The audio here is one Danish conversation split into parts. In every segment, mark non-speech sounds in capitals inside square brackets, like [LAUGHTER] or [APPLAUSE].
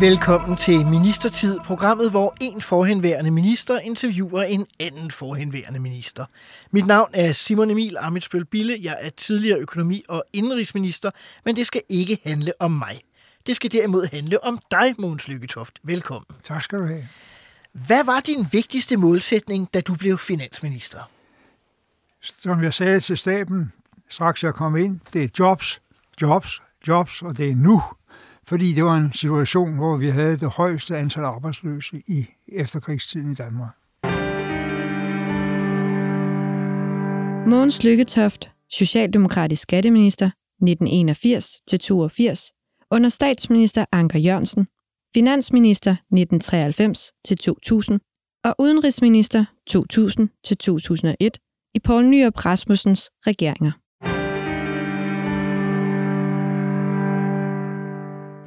Velkommen til Ministertid, programmet, hvor en forhenværende minister interviewer en anden forhenværende minister. Mit navn er Simon Emil Amitsbøl Bille. Jeg er tidligere økonomi- og indrigsminister, men det skal ikke handle om mig. Det skal derimod handle om dig, Mogens Lykketoft. Velkommen. Tak skal du have. Hvad var din vigtigste målsætning, da du blev finansminister? Som jeg sagde til staben, straks jeg kom ind, det er jobs, jobs, jobs, og det er nu. Fordi det var en situation, hvor vi havde det højeste antal arbejdsløse i efterkrigstiden i Danmark. Mogens Lykketoft, Socialdemokratisk skatteminister 1981-82, under statsminister Anker Jørgensen, finansminister 1993-2000 og udenrigsminister 2000-2001 i Poul Nyrup Rasmussens regeringer.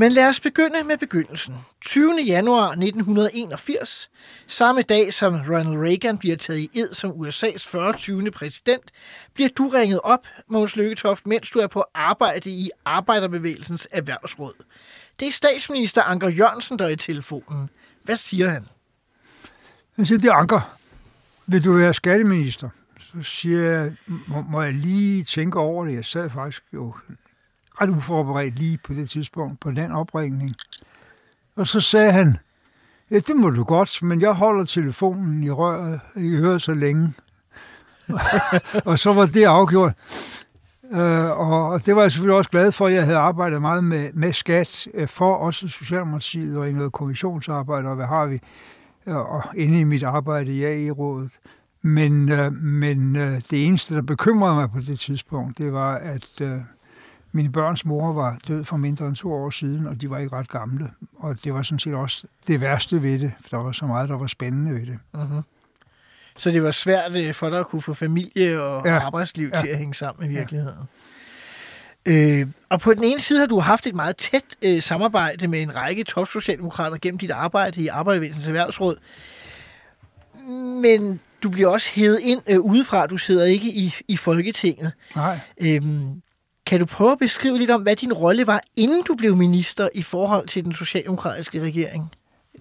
Men lad os begynde med begyndelsen. 20. januar 1981, samme dag som Ronald Reagan bliver taget i ed som USA's 40. præsident, bliver du ringet op, Måns Lykketoft, mens du er på arbejde i Arbejderbevægelsens Erhvervsråd. Det er statsminister Anker Jørgensen, der er i telefonen. Hvad siger han? Han siger, det er Anker. Vil du være skatteminister? Så siger jeg, må, må jeg lige tænke over det? Jeg sad faktisk jo ret uforberedt lige på det tidspunkt, på den opringning. Og så sagde han, ja, det må du godt, men jeg holder telefonen i røret, I hører så længe. [LAUGHS] og så var det afgjort. Øh, og det var jeg selvfølgelig også glad for, at jeg havde arbejdet meget med, med skat, øh, for også Socialdemokratiet og i noget kommissionsarbejde, og hvad har vi, øh, og inde i mit arbejde i rådet. Men, øh, men øh, det eneste, der bekymrede mig på det tidspunkt, det var, at øh, mine børns mor var død for mindre end to år siden, og de var ikke ret gamle. Og det var sådan set også det værste ved det, for der var så meget, der var spændende ved det. Uh-huh. Så det var svært øh, for dig at kunne få familie og ja. arbejdsliv ja. til at hænge sammen i virkeligheden. Ja. Øh, og på den ene side har du haft et meget tæt øh, samarbejde med en række topsocialdemokrater gennem dit arbejde i Arbejdervæsens Erhvervsråd. Men du bliver også hævet ind øh, udefra. Du sidder ikke i, i Folketinget. Nej. Øhm, kan du prøve at beskrive lidt om, hvad din rolle var, inden du blev minister i forhold til den socialdemokratiske regering?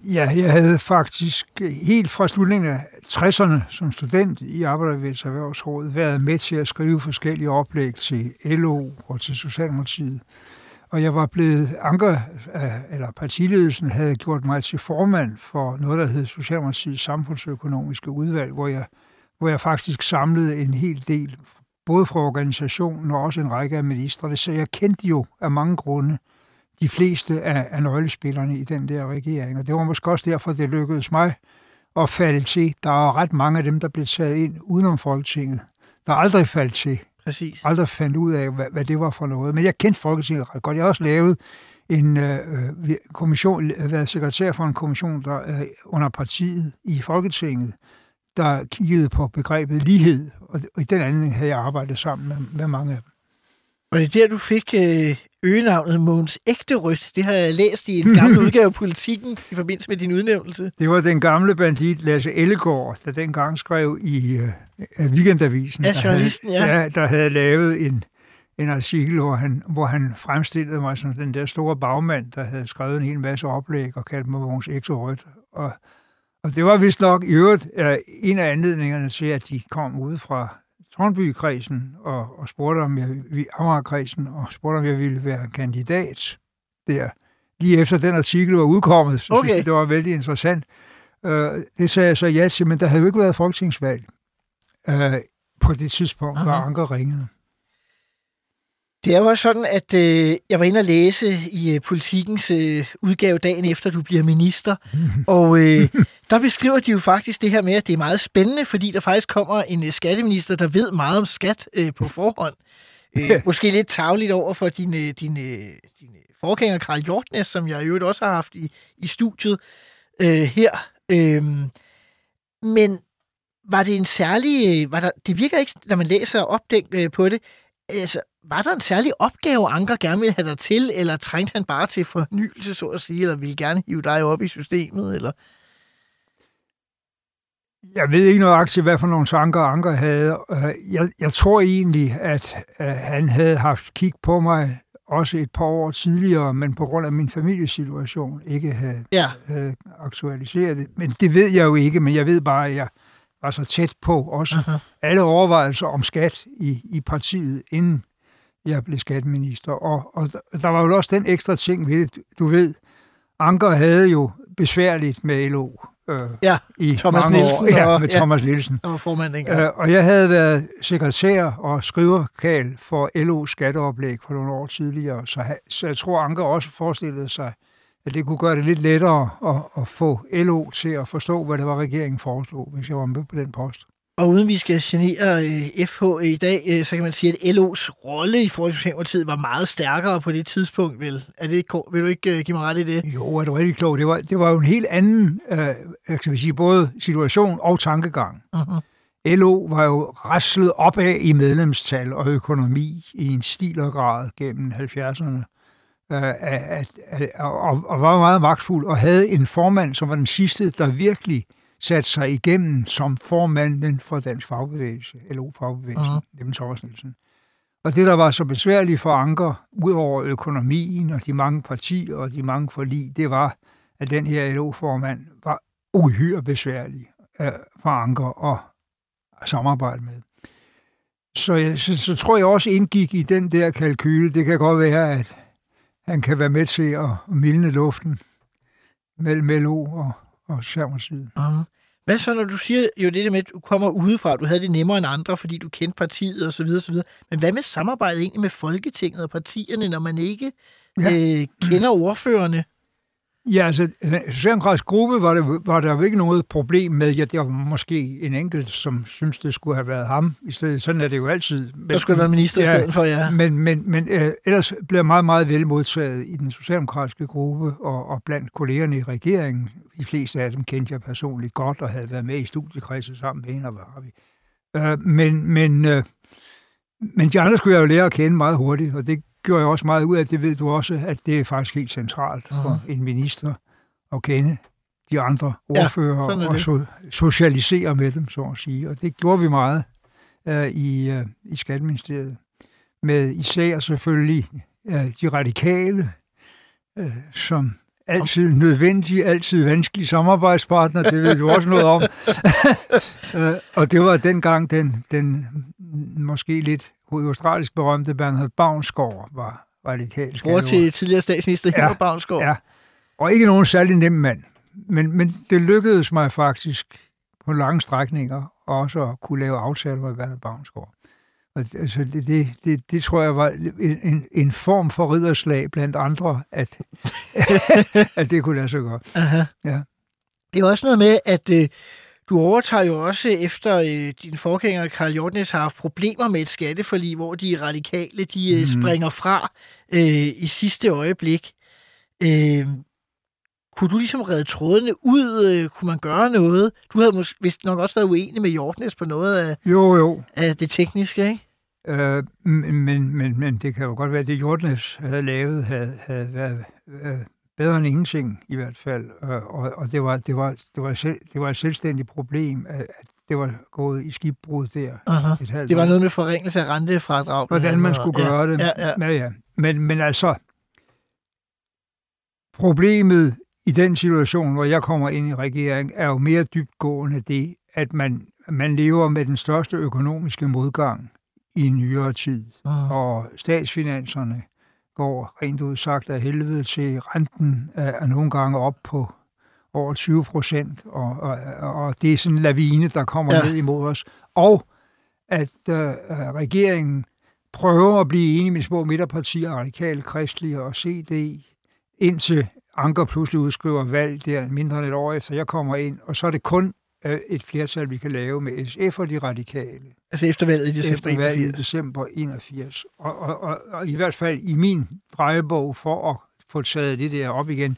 Ja, jeg havde faktisk helt fra slutningen af 60'erne som student i Arbejdervægels Erhvervsråd været med til at skrive forskellige oplæg til LO og til Socialdemokratiet. Og jeg var blevet anker, eller partiledelsen havde gjort mig til formand for noget, der hed Socialdemokratiets samfundsøkonomiske udvalg, hvor jeg, hvor jeg faktisk samlede en hel del både fra organisationen og også en række af ministerne, så jeg kendte jo af mange grunde de fleste af, af nøglespillerne i den der regering. Og det var måske også derfor, det lykkedes mig at falde til. Der er ret mange af dem, der blev taget ind udenom Folketinget, der aldrig faldt til. Præcis. Aldrig fandt ud af, hvad, hvad det var for noget. Men jeg kendte Folketinget ret godt. Jeg har også lavet en øh, kommission, været sekretær for en kommission der øh, under partiet i Folketinget, der kiggede på begrebet lighed, og i den anden havde jeg arbejdet sammen med, med mange af dem. Og det er der, du fik øh, øgenavnet Måns Ægterødt. Det har jeg læst i en [LAUGHS] gammel udgave af Politikken i forbindelse med din udnævnelse. Det var den gamle bandit Lasse Ellegaard, der dengang skrev i uh, Weekendavisen, ja, journalisten, der, havde, ja. der havde lavet en, en artikel, hvor han, hvor han fremstillede mig som den der store bagmand, der havde skrevet en hel masse oplæg og kaldte mig Måns Ægterødt. Og og det var vist nok i øvrigt uh, en af anledningerne til, at de kom ud fra Tornby-kredsen og, og spurgte, om jeg, Amager-kredsen, og spurgte, om jeg ville være kandidat der. Lige efter den artikel var udkommet, så okay. synes jeg, det var vældig interessant. Uh, det sagde jeg så ja til, men der havde jo ikke været folketingsvalg uh, på det tidspunkt, Aha. hvor Anker ringede. Det er jo også sådan, at øh, jeg var inde og læse i øh, politikens øh, udgave dagen efter, du bliver minister, [LAUGHS] og øh, der beskriver de jo faktisk det her med, at det er meget spændende, fordi der faktisk kommer en øh, skatteminister, der ved meget om skat øh, på forhånd. [LAUGHS] Øh, måske lidt tavligt over for din, øh, din, øh, din forgænger Karl Hjortnes, som jeg i øvrigt også har haft i, i studiet øh, her. Øhm, men var det en særlig... Var der, det virker ikke, når man læser opdænkt øh, på det, altså, var der en særlig opgave, Anker gerne ville have dig til, eller trængte han bare til fornyelse, så at sige, eller ville gerne hive dig op i systemet, eller... Jeg ved ikke nøjagtigt, hvad for nogle tanker Anker havde. Øh, Jeg, jeg tror egentlig, at, at han havde haft kig på mig også et par år tidligere, men på grund af min familiesituation ikke havde, Ja, havde aktualiseret det. Men det ved jeg jo ikke, men jeg ved bare, at jeg var så tæt på også Aha. alle overvejelser om skat i, i partiet, inden jeg blev skatteminister. Og, og der- var jo også den ekstra ting ved det. Du ved, Anker havde jo besværligt med LO øh, ja, i Thomas mange Nielsen år. Ja, og- med ja. Thomas Nielsen. der var formand dengang. Øh, og jeg havde været sekretær og skriverkal for LO's skatteoplæg for nogle år tidligere, så, så jeg tror, Anker også forestillede sig, at det kunne gøre det lidt lettere at, at få LO til at forstå, hvad det var, regeringen foreslog, hvis jeg var med på den post. Og uden vi skal genere øh, FH i dag, øh, så kan man sige, at LO's rolle i forhold til Socialdemokratiet var meget stærkere på det tidspunkt, vel? Er det ikke, vil du ikke øh, give mig ret i det? Jo, er du rigtig klog. Det var, det var jo en helt anden, øh, jeg skal sige, både situation og tankegang. Uh-huh. LO var jo raslet opad i medlemstal og økonomi i en stil og grad gennem 70'erne. Øh, at, at, og, og var meget magtfuld og havde en formand, som var den sidste, der virkelig satte sig igennem som formanden for Dansk Fagbevægelse, LO-fagbevægelsen, Mhm. uh-huh. nemlig Thomas Nielsen. Og det, der var så besværligt for Anker, ud over økonomien og de mange partier og de mange forlig, det var, at den her LO-formand var uhyre besværlig øh, for Anker at samarbejde med. Så, jeg, så, så tror jeg også indgik i den der kalkyle. Det kan godt være, at han kan være med til at mildne luften mellem LO og, og Socialdemokratiet. Uh-huh. Hvad så, når du siger jo det der med, at du kommer udefra, du havde det nemmere end andre, fordi du kendte partiet og så videre, så videre. Men hvad med samarbejdet egentlig med Folketinget og partierne, når man ikke ja. øh, kender ordførerne? Ja, altså, den socialdemokratiske gruppe var, det, var der jo ikke noget problem med. Ja, det var måske en enkelt, som synes det skulle have været ham i stedet. Sådan er det jo altid. Men, Der skulle have været minister i stedet for, ja. Men, men, men øh, ellers blev jeg meget, meget vel modtaget i den socialdemokratiske gruppe og, og blandt kollegerne i regeringen. De fleste af dem kendte jeg personligt godt og havde været med i studiekredset sammen med en af vi. Øh, men, men, øh, men de andre skulle jeg jo lære at kende meget hurtigt, og det gjorde jeg også meget ud af. Det ved du også, at det er faktisk helt centralt for en minister at kende de andre Ja, ordfører er og so- socialisere med dem, så at sige. Og det gjorde vi meget øh, i, øh, i Skatteministeriet. Med især selvfølgelig øh, de radikale, øh, som altid nødvendige, altid vanskelige samarbejdspartner, det ved du også noget om. [LAUGHS] øh, og det var dengang den, den måske lidt australisk berømte Bernhard Bavnsgaard var radikal. Bror til tidligere statsminister Ja, Hilmar Bavnsgaard. Ja, og ikke nogen særlig nem mand. Men, men det lykkedes mig faktisk på lange strækninger også at kunne lave aftaler med Werner Bavnsgaard. Og altså, det, det, det, det tror jeg var en, en, en form for ridderslag blandt andre, at, [LAUGHS] at det kunne lade sig gøre. Aha. Ja. Det er også noget med, at øh, du overtager jo også efter øh, din forgænger Karl Jordnes har haft problemer med et skatteforlig, hvor de radikale de øh, Mhm. springer fra øh, i sidste øjeblik. Øh, kunne du ligesom redde trådene ud? Øh, kunne man gøre noget? Du havde måske vist nok også været uenig med Jordnes på noget af, Jo, jo. af det tekniske, ikke? Øh, men, men, men, det kan jo godt være, at det Jordnes havde lavet, havde, havde været øh, bedre end ingenting i hvert fald. Øh, og og det, var, det, var, det, var selv, det var et selvstændigt problem, at, det var gået i skibbrud der Aha. et halvt Det var noget med forringelse af rentefradrag. Hvordan man skulle ja, gøre det. Ja, ja. Ja, ja. Men, men altså, problemet i den situation, hvor jeg kommer ind i regeringen, er jo mere dybtgående det, at man, man lever med den største økonomiske modgang i nyere tid. Mhm. Og statsfinanserne går rent ud sagt af helvede til. Renten er, nogle gange op på over 20 procent, og, og, og det er sådan en lavine, der kommer Ja. ned imod os. Og at øh, regeringen prøver at blive enige med små midterpartier, radikale, kristelige og CD, indtil Anker pludselig udskriver valg der mindre end et år efter jeg kommer ind, og så er det kun et flertal, vi kan lave med SF og de radikale Altså efter valget i december efter valget i 81. december 81. Og, og, og, og i hvert fald i min drejebog for at få taget det der op igen,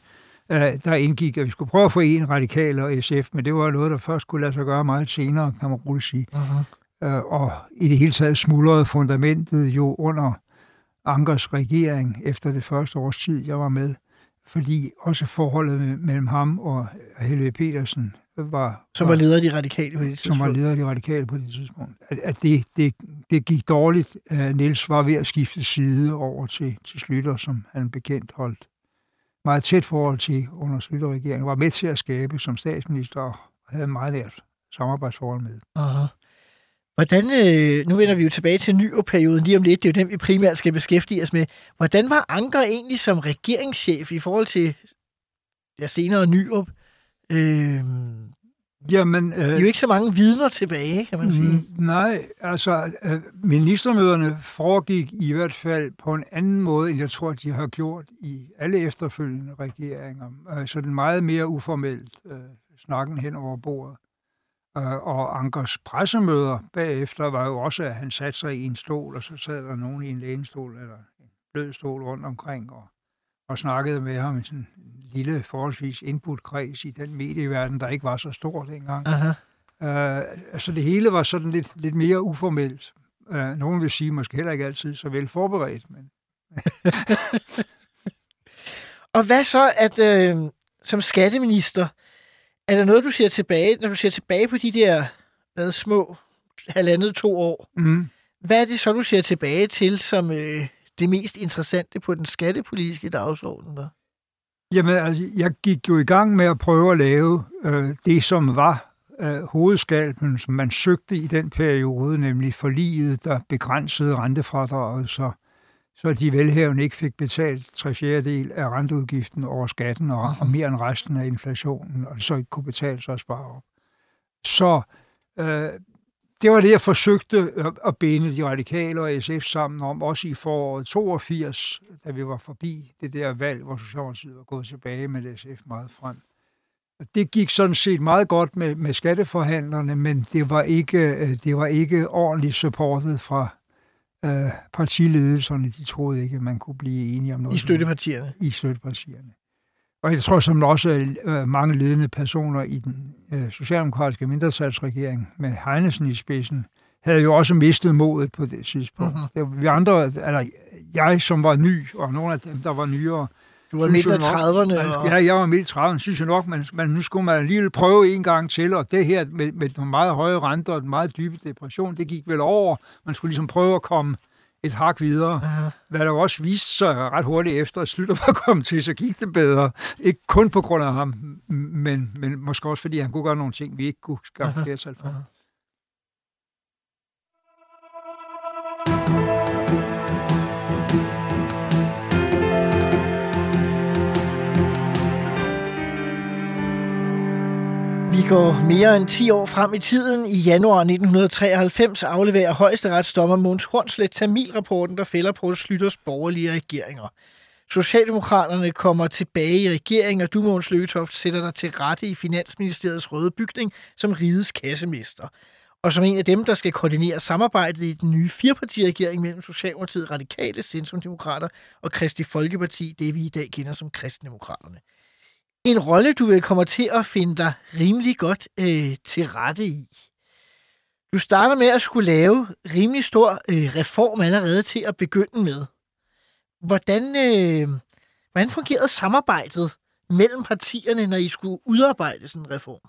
øh, der indgik, at vi skulle prøve at forene radikale og SF, men det var noget, der først kunne lade sig gøre meget senere, kan man roligt sige. Uh-huh. Øh, og i det hele taget smuldrede fundamentet jo under Ankers regering efter det første års tid, jeg var med, fordi også forholdet me- mellem ham og Helve Petersen var... Som var leder af de radikale på det som var tidspunkt. leder af de radikale på det tidspunkt. At, at det, det, det gik dårligt. Niels var ved at skifte side over til, til Slytter, som han bekendt holdt meget tæt forhold til under Slytter-regeringen. Var med til at skabe som statsminister og havde meget nært samarbejdsforhold med. Aha. Hvordan, øh, nu vender vi jo tilbage til nyårperioden lige om lidt, det er jo den, vi primært skal beskæftige os med. Hvordan var Anker egentlig som regeringschef i forhold til ja, senere Nyrup? Øh, Jamen, der er jo ikke så mange vidner tilbage, kan man sige. Mm, Nej, altså øh, ministermøderne foregik i hvert fald på en anden måde, end jeg tror, de har gjort i alle efterfølgende regeringer. Øh, Sådan meget mere uformelt øh, snakken hen over bordet. Øh, Og Ankers pressemøder bagefter var jo også, at han satte sig i en stol, og så sad der nogen i en lænestol eller en blød stol rundt omkring og, og snakkede med ham i sådan en lille, forholdsvis inputkreds i den medieverden, der ikke var så stor dengang. Aha. Uh, altså det hele var sådan lidt, lidt mere uformelt. Uh, nogen vil sige, måske heller ikke altid så vel forberedt, men [LAUGHS] Og hvad så, at øh, som skatteminister, er der noget, du ser tilbage, når du ser tilbage på de der hvad, små halvandet to år? mm, Hvad er det så, du ser tilbage til som øh, det mest interessante på den skattepolitiske dagsorden? Der? jamen, altså, jeg gik jo i gang med at prøve at lave øh, det, som var øh, hovedskalpen, som man søgte i den periode, nemlig forliget, der begrænsede rentefradraget, så, så de velhævende ikke fik betalt tre fjerdedel af renteudgiften over skatten og, og mere end resten af inflationen, og det så ikke kunne betale sig at spare op. Så øh, det var det, jeg forsøgte at- binde de radikale og SF sammen om, også i foråret 82, da vi var forbi det der valg, hvor Socialdemokratiet var gået tilbage med SF meget frem. Det gik sådan set meget godt med, med skatteforhandlerne, men det var ikke, øh, det var ikke ordentligt supportet fra øh, partiledelserne. De troede ikke, at man kunne blive enige om noget. I støttepartierne. i støttepartierne. Og jeg tror som også øh, mange ledende personer i den øh, socialdemokratiske mindretalsregering med Heinesen i spidsen, havde jo også mistet modet på det tidspunkt. Mhm. Mm-hmm. Vi andre, eller jeg som var ny, og nogle af dem, der var nyere, Du var midt nok- 30'erne. Og... Ja, jeg var midt i 30'erne, synes jeg nok, men, men nu skulle man alligevel prøve en gang til, og det her med, med nogle meget høje renter og en meget dybe depression, det gik vel over. Man skulle ligesom prøve at komme et hak videre. Aha. Hvad der også viste sig ret hurtigt efter, at Slytter var kommet til, så gik det bedre. Ikke kun på grund af ham, men, men måske også fordi han kunne gøre nogle ting, vi ikke kunne skaffe flertal for. Vi går mere end 10 år frem i tiden. I januar 1993 afleverer højesteretsdommer Måns Hornslet Tamilrapporten, der fælder på Slytters borgerlige regeringer. Socialdemokraterne kommer tilbage i regeringen, og du, Måns Løgetoft, sætter dig til rette i Finansministeriets røde bygning som rigets kassemester. Og som en af dem, der skal koordinere samarbejdet i den nye firepartiregering mellem Socialdemokratiet, Radikale, Centrumdemokrater og Kristi Folkeparti, det vi i dag kender som Kristendemokraterne en rolle, du vil komme til at finde dig rimelig godt øh, til rette i. Du starter med at skulle lave rimelig stor øh, reform allerede til at begynde med. Hvordan, øh, hvordan fungerede samarbejdet mellem partierne, når I skulle udarbejde sådan en reform?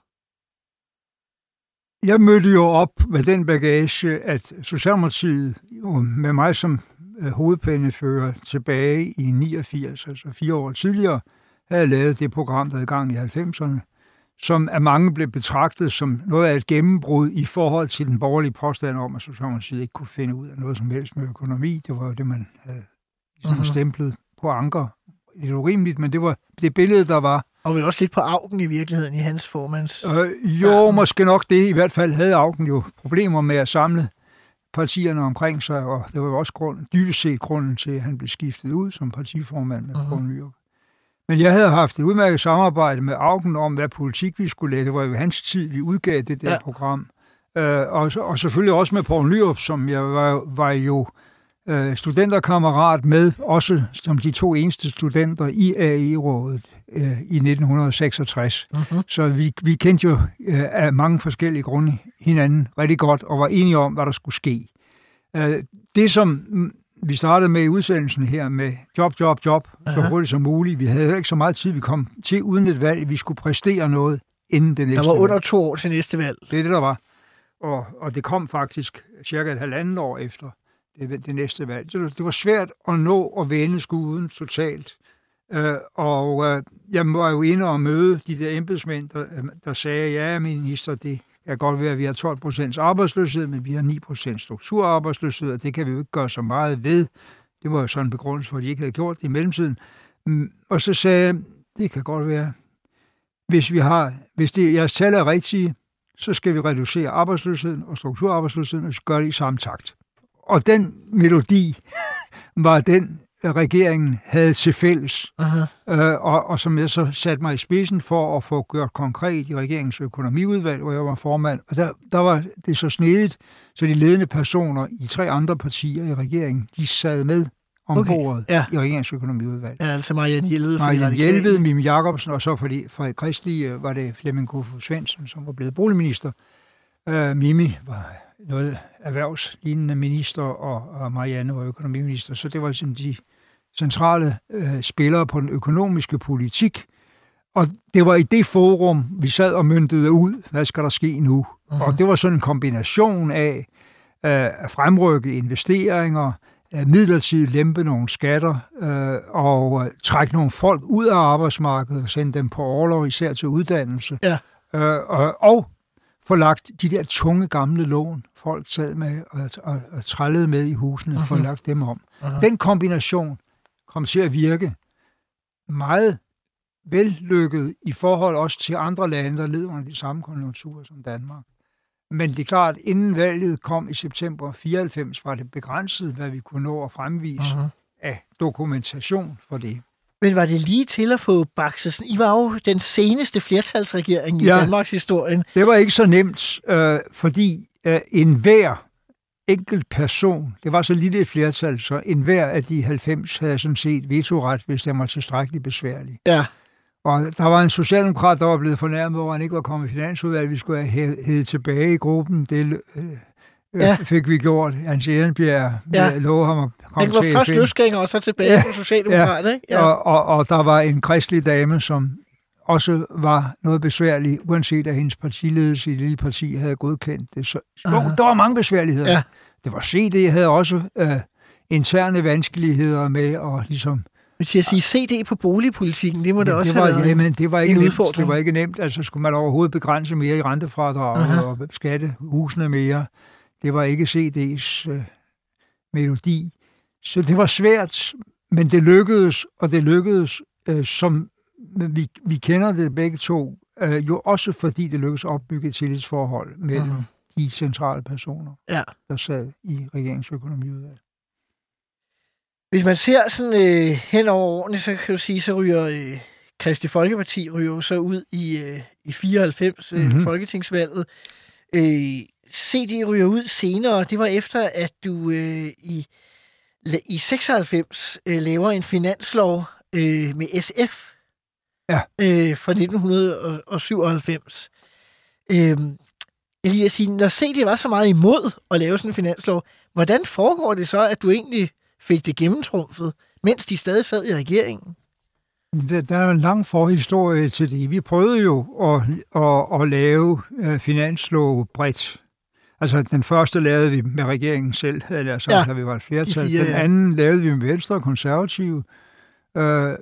Jeg mødte jo op med den bagage, at Socialdemokratiet med mig som øh, hovedpændefører tilbage i 89, altså fire år tidligere, havde lavet det program, der havde gang i 90'erne, som af mange blev betragtet som noget af et gennembrud i forhold til den borgerlige påstand om, at Socialdemokratiet ikke kunne finde ud af noget som helst med økonomi. Det var jo det, man havde ligesom Mhm. stemplet på anker. Det er urimeligt, men det var det billede, der var. Og vel også lidt på augen i virkeligheden i hans formands... Øh, jo, måske nok det. I hvert fald havde Augen jo problemer med at samle partierne omkring sig, og det var jo også grund, dybest set grunden til, at han blev skiftet ud som partiformand med Mhm. Poul Nyrup. Men jeg havde haft et udmærket samarbejde med Augen om, hvad politik vi skulle lave. Det var jo hans tid, vi udgav det der Ja. program. Øh, og, og selvfølgelig også med Poul Nyrup, som jeg var, var jo øh, studenterkammerat med, også som de to eneste studenter i AE-rådet øh, i 1966. Mm-hmm. Så vi, vi kendte jo øh, af mange forskellige grunde hinanden rigtig godt, og var enige om, hvad der skulle ske. Øh, det, som mm, vi startede med i udsendelsen her med job, job, job, så Aha. hurtigt som muligt. Vi havde ikke så meget tid, vi kom til uden et valg. Vi skulle præstere noget inden det næste Der var under to år til næste valg. Det er det, der var. Og, og det kom faktisk cirka et halvandet år efter det, det næste valg. Så det, det var svært at nå at vende skuden totalt. Øh, og øh, jeg var jo inde og møde de der embedsmænd, der, øh, der sagde, ja, minister, det kan godt være, at vi har 12 procents arbejdsløshed, men vi har 9 procent strukturarbejdsløshed, og det kan vi jo ikke gøre så meget ved. Det var jo sådan en begrundelse for, at de ikke havde gjort det i mellemtiden. Mm, og så sagde jeg, det kan godt være, hvis vi har, hvis det, jeres tal er rigtige, så skal vi reducere arbejdsløsheden og strukturarbejdsløsheden, og vi skal gøre det i samme takt. Og den melodi var den, regeringen havde til fælles, øh, og, og som jeg så satte mig i spidsen for at få gjort konkret i regeringens økonomiudvalg, hvor jeg var formand. Og der, der var det så snedigt, så de ledende personer i tre andre partier i regeringen, de sad med om Okay, bordet ja. i regeringens økonomiudvalg. Ja, altså Marianne Hjelved. fra Marianne. Hjelved, Mim Jacobsen, og så for det, for det kristelige øh, var det Flemming Kofod Svendsen, som var blevet boligminister. Uh, Mimi var noget erhvervslignende minister, og, og Marianne var økonomiminister, så det var sådan de centrale uh, spillere på den økonomiske politik. Og det var i det forum, vi sad og myndede ud, hvad skal der ske nu? Mhm. Og det var sådan en kombination af uh, at fremrykke investeringer, øh, midlertidigt lempe nogle skatter øh, og øh, trække nogle folk ud af arbejdsmarkedet og sende dem på overlov, især til uddannelse. Ja. Øh, og, og få lagt de der tunge gamle lån, folk sad med og, og, og trællede med i husene, uh-huh. få lagt dem om. Aha. Den kombination kom til at virke meget vellykket i forhold også til andre lande, der led under de samme konjunkturer som Danmark. Men det er klart, inden valget kom i september 94, var det begrænset, hvad vi kunne nå at fremvise Aha. af dokumentation for det. Men var det lige til at få bakset? I var jo den seneste flertalsregering i Ja. Danmarks historien. Det var ikke så nemt, øh, fordi øh, enhver enkelt person, det var så lille et flertal, så enhver af de 90 havde sådan set vetoret, hvis det var tilstrækkeligt besværligt. Ja. Og der var en socialdemokrat, der var blevet fornærmet over, at han ikke var kommet i finansudvalget. Vi skulle have hævet tilbage i gruppen. Det øh, Ja. ja. fik vi gjort. Hans Ehrenbjerg Ja. ja. lovede ham at komme Han var til først løsgænger, og så tilbage Ja. som socialdemokrat, ikke? Ja. Og, og, og der var en kristelig dame, som også var noget besværlig, uanset at hendes partiledelse i det lille parti havde godkendt det. Så, jo, der var mange besværligheder. Ja. Det var CD, havde også øh, interne vanskeligheder med at ligesom Hvis jeg siger CD på boligpolitikken, det må det, det, også det var, have været. ja, men det var ikke en nemt. udfordring. Det var ikke nemt. Altså, skulle man overhovedet begrænse mere i rentefradraget Aha. og skatte husene mere. Det var ikke CD's øh, melodi. Så det var svært, men det lykkedes, og det lykkedes, øh, som vi, vi kender det begge to, øh, jo også fordi det lykkedes at opbygge et tillidsforhold mellem Mhm. de centrale personer, Ja. der sad i regeringsøkonomiudvalget. Hvis man ser sådan øh, hen over årene, så kan du sige, så ryger øh, Kristi Folkeparti ryger så ud i, øh, i 94 øh, Mhm. folketingsvalget. Øh, CD ryger ud senere. Det var efter, at du øh, i, i 96 øh, laver en finanslov øh, med SF Ja. øh, fra 1997. Øh, jeg lige vil sige, når CD var så meget imod at lave sådan en finanslov, hvordan foregår det så, at du egentlig fik det gennemtrumfet, mens de stadig sad i regeringen? Der, der er en lang forhistorie til det. Vi prøvede jo at, at, at lave øh, finanslov bredt. Altså, den første lavede vi med regeringen selv, havde jeg sagt, Ja, da vi var et flertal. de fire, den anden lavede vi med Venstre og Konservative. Øh,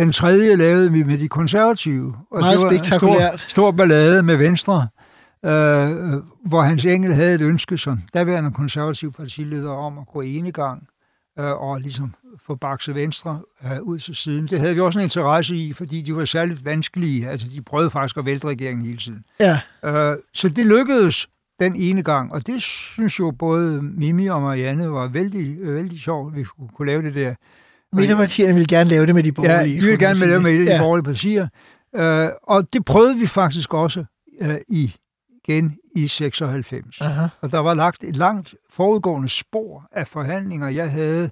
den tredje lavede vi med de konservative. Og Meget det var en spektakulært. Stor, stor ballade med Venstre, øh, hvor Hans Engel havde et ønske som daværende konservativ partileder om at gå enegang øh, og ligesom få bakset Venstre øh, ud til siden. Det havde vi også en interesse i, fordi de var særligt vanskelige. Altså, de prøvede faktisk at vælte regeringen hele tiden. Ja, Øh, så det lykkedes den ene gang, og det synes jo både Mimi og Marianne var vældig, vældig sjovt, at vi kunne lave det der. Midterpartierne ville gerne lave det med de borgerlige. Ja, de man gerne lave med et af de ja. borgerlige partier. Øh, og det prøvede vi faktisk også øh, i, igen i 96. Aha. Og der var lagt et langt forudgående spor af forhandlinger, jeg havde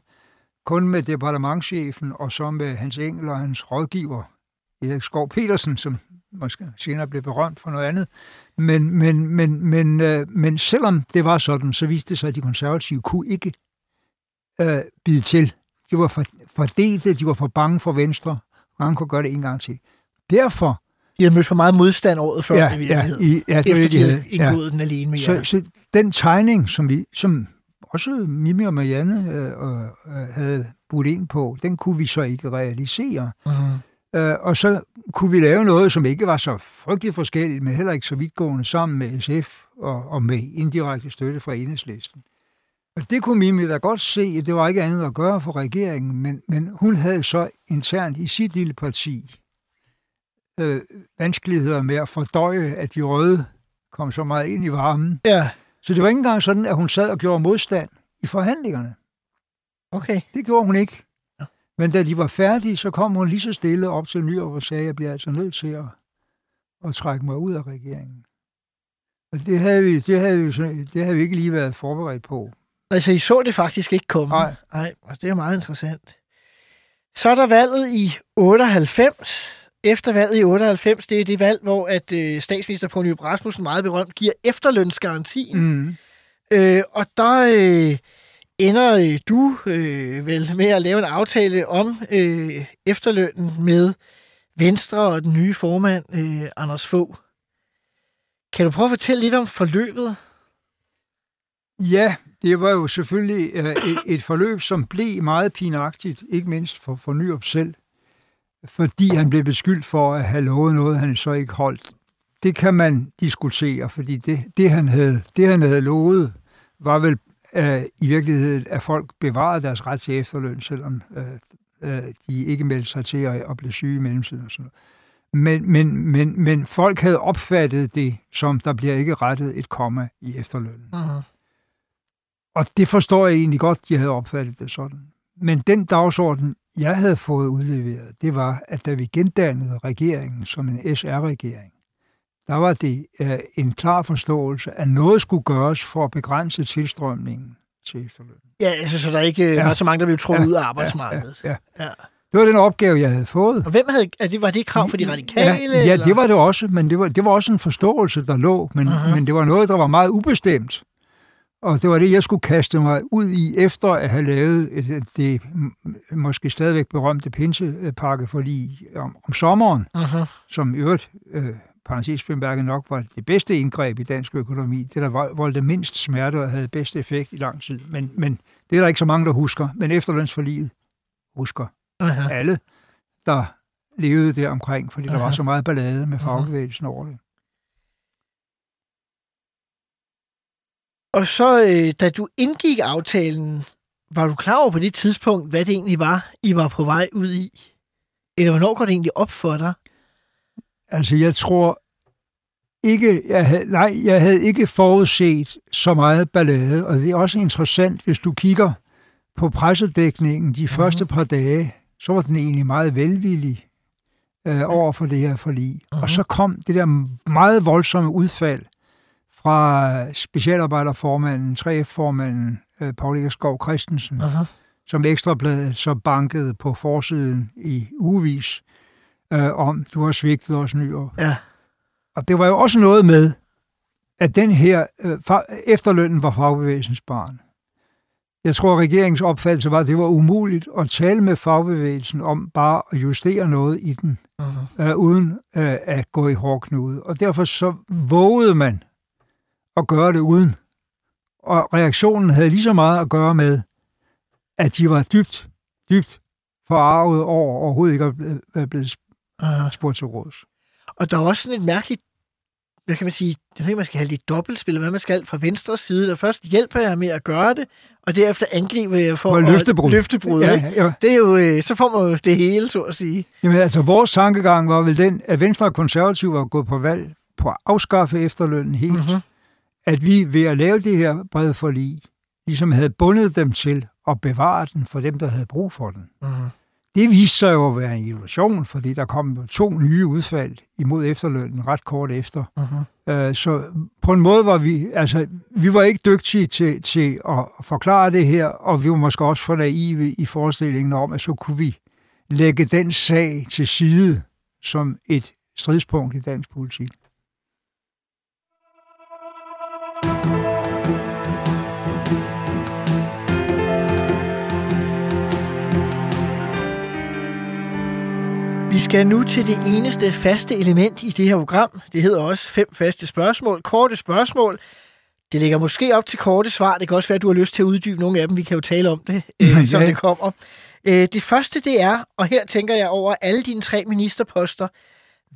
kun med departementchefen og så med hans engel og hans rådgiver Erik Skov Petersen, som måske senere blev berømt for noget andet. Men, men, men, men, øh, men selvom det var sådan, så viste det sig, at de konservative kunne ikke øh, bide til. De var for, fordelte, de var for bange for Venstre. Mange kunne gøre det en gang til. Derfor... De havde mødt for meget modstand året før, ja, i virkeligheden. Ja, i, ja, efter det, de havde ja. indgået den alene med så, jer. så den tegning, som vi, som også Mimi og Marianne øh, øh, havde budt ind på, den kunne vi så ikke realisere. Mm. Øh, og så kunne vi lave noget, som ikke var så frygtelig forskelligt, men heller ikke så vidtgående sammen med SF og, og med indirekte støtte fra enhedslisten. Og det kunne Mimi da godt se, at det var ikke andet at gøre for regeringen, men, men hun havde så internt i sit lille parti øh, vanskeligheder med at fordøje, at de røde kom så meget ind i varmen. Ja, Så det var ikke engang sådan, at hun sad og gjorde modstand i forhandlingerne. okay. Det gjorde hun ikke. Ja. Men da de var færdige, så kom hun lige så stille op til Nyrup og sagde, at jeg bliver altså nødt til at, at trække mig ud af regeringen. Og det havde, vi, det, havde vi, det havde vi ikke lige været forberedt på. Altså, I så det faktisk ikke komme. Nej. Nej, det er meget interessant. Så er der valget i 98. Efter valget i 98, det er det valg, hvor at øh, statsminister Poul Nyrup Rasmussen meget berømt giver efterlønsgarantien. Mm. Øh, og der øh, ender øh, du øh, vel med at lave en aftale om øh, efterlønnen med Venstre og den nye formand, øh, Anders Fogh. Kan du prøve at fortælle lidt om forløbet? Ja, det var jo selvfølgelig øh, et, et forløb, som blev meget pinagtigt, ikke mindst for, for Nyrup selv, fordi han blev beskyldt for at have lovet noget, han så ikke holdt. Det kan man diskutere, fordi det, det, han, havde, det han havde lovet, var vel øh, i virkeligheden, at folk bevarede deres ret til efterløn, selvom øh, øh, de ikke meldte sig til at, at blive syge i mellemtiden og sådan noget. Men, men, men, men folk havde opfattet det, som der bliver ikke rettet et komma i efterlønnen. Uh-huh. Og det forstår jeg egentlig godt, de havde opfattet det sådan. Men den dagsorden, jeg havde fået udleveret, det var, at da vi gendannede regeringen som en SR-regering, der var det øh, en klar forståelse, at noget skulle gøres for at begrænse tilstrømningen til efterløn. Ja, altså, så der ikke ja. Ja. var så mange, der blev trukket Ja, ud af arbejdsmarkedet. Ja, ja. Ja. Det var den opgave, jeg havde fået. Og hvem havde, er det, var det et krav for de radikale? Ja, ja eller? det var det også, men det var, det var også en forståelse, der lå, men, uh-huh. men det var noget, der var meget ubestemt. Og det var det, jeg skulle kaste mig ud i, efter at have lavet et, det måske stadigvæk berømte pinsepakke for lige om, om sommeren, Uh-huh. som i øvrigt, øh, parentes bemærket nok, var det bedste indgreb i dansk økonomi. Det, der vold- voldte mindst smerte og havde bedst effekt i lang tid. Men, men det er der ikke så mange, der husker. Men efterlønsforliget husker Uh-huh. alle, der levede der omkring, fordi der Aha. var så meget ballade med Aha. fagbevægelsen over det. Og så, øh, da du indgik aftalen, var du klar over på det tidspunkt, hvad det egentlig var, I var på vej ud i? Eller hvornår går det egentlig op for dig? Altså, jeg tror ikke, jeg havde, nej, jeg havde ikke forudset så meget ballade, og det er også interessant, hvis du kigger på pressedækningen de første par dage, så var den egentlig meget velvillig øh, over for det her forlig. Mhm. Og så kom det der meget voldsomme udfald fra specialarbejderformanden, 3F-formanden, øh, Paul Egerskov Christensen, Uh-huh. som Ekstrabladet så bankede på forsiden i ugevis, øh, om du har svigtet os Nyrup. Ja. Og det var jo også noget med, at den her øh, efterlønnen var fagbevægelsens barn. Jeg tror, at regeringens opfattelse var, at det var umuligt at tale med fagbevægelsen om bare at justere noget i den, Uh-huh. øh, uden øh, at gå i hårdknude. Og derfor så vågede man at gøre det uden. Og reaktionen havde lige så meget at gøre med, at de var dybt, dybt forarvet over overhovedet ikke at blive- blevet Uh-huh. spurgt til råds. Og der er også sådan et mærkeligt, hvad kan man sige, jeg ved ikke, man skal have det dobbeltspil, hvad man skal, fra venstre side, der først hjælper jeg med at gøre det, og derefter angriber jeg for, For at løftebrud. løftebrud? Ja, ja. Det er jo, øh, så får man jo det hele, så at sige. Jamen altså, vores tankegang var vel den, at Venstre og Konservative var gået på valg på at afskaffe efterlønnen helt. Mhm. Mm-hmm. At vi ved at lave det her brede forlig, ligesom havde bundet dem til at bevare den for dem, der havde brug for den. Uh-huh. Det viste sig jo at være en illusion, fordi der kom to nye udfald imod efterlønnen ret kort efter. Uh-huh. Øh, Så på en måde var vi, altså, vi var ikke dygtige til, til at forklare det her, og vi var måske også for naive i forestillingen om, at så kunne vi lægge den sag til side som et stridspunkt i dansk politik. Vi skal nu til det eneste faste element i det her program. Det hedder også fem faste spørgsmål. Korte spørgsmål. Det ligger måske op til korte svar. Det kan også være, at du har lyst til at uddybe nogle af dem. Vi kan jo tale om det, øh, [LAUGHS] Ja. som det kommer. Øh, det første, det er, og her tænker jeg over alle dine tre ministerposter.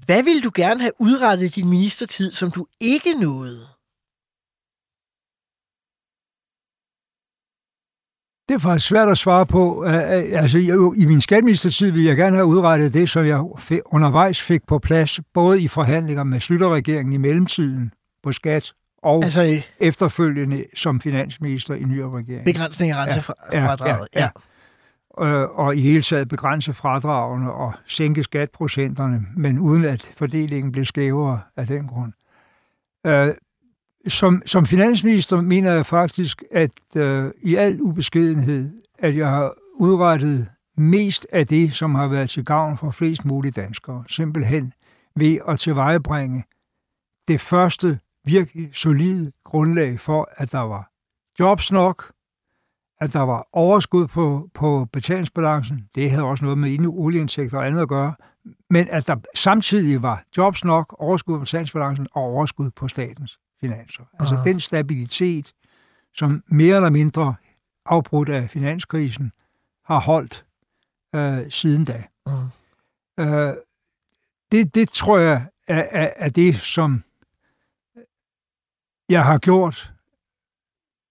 Hvad vil du gerne have udrettet i din ministertid, som du ikke nåede? Det er faktisk svært at svare på. Øh, øh, Altså, i min skatteministertid ville jeg gerne have udrettet det, som jeg undervejs fik på plads, både i forhandlinger med Slytterregeringen i mellemtiden på skat, og Altså øh, efterfølgende som finansminister i ny regering. begrænsning af rentefradraget. Ja, ja, Øh, og i hele taget begrænse fradragene og sænke skatprocenterne, men uden at fordelingen blev skævere af den grund. Som, som finansminister mener jeg faktisk, at øh, i al ubeskedenhed, at jeg har udrettet mest af det, som har været til gavn for flest mulige danskere. Simpelthen ved at tilvejebringe det første virkelig solide grundlag for, at der var jobs nok, at der var overskud på, på betalingsbalancen. Det havde også noget med olieindtægter og andet at gøre. Men at der samtidig var jobs nok, overskud på betalingsbalancen og overskud på statens finanser. Altså Aha. den stabilitet, som mere eller mindre afbrudt af finanskrisen har holdt øh, siden da. Mm. Øh, det, det tror jeg er, er, er det, som jeg har gjort,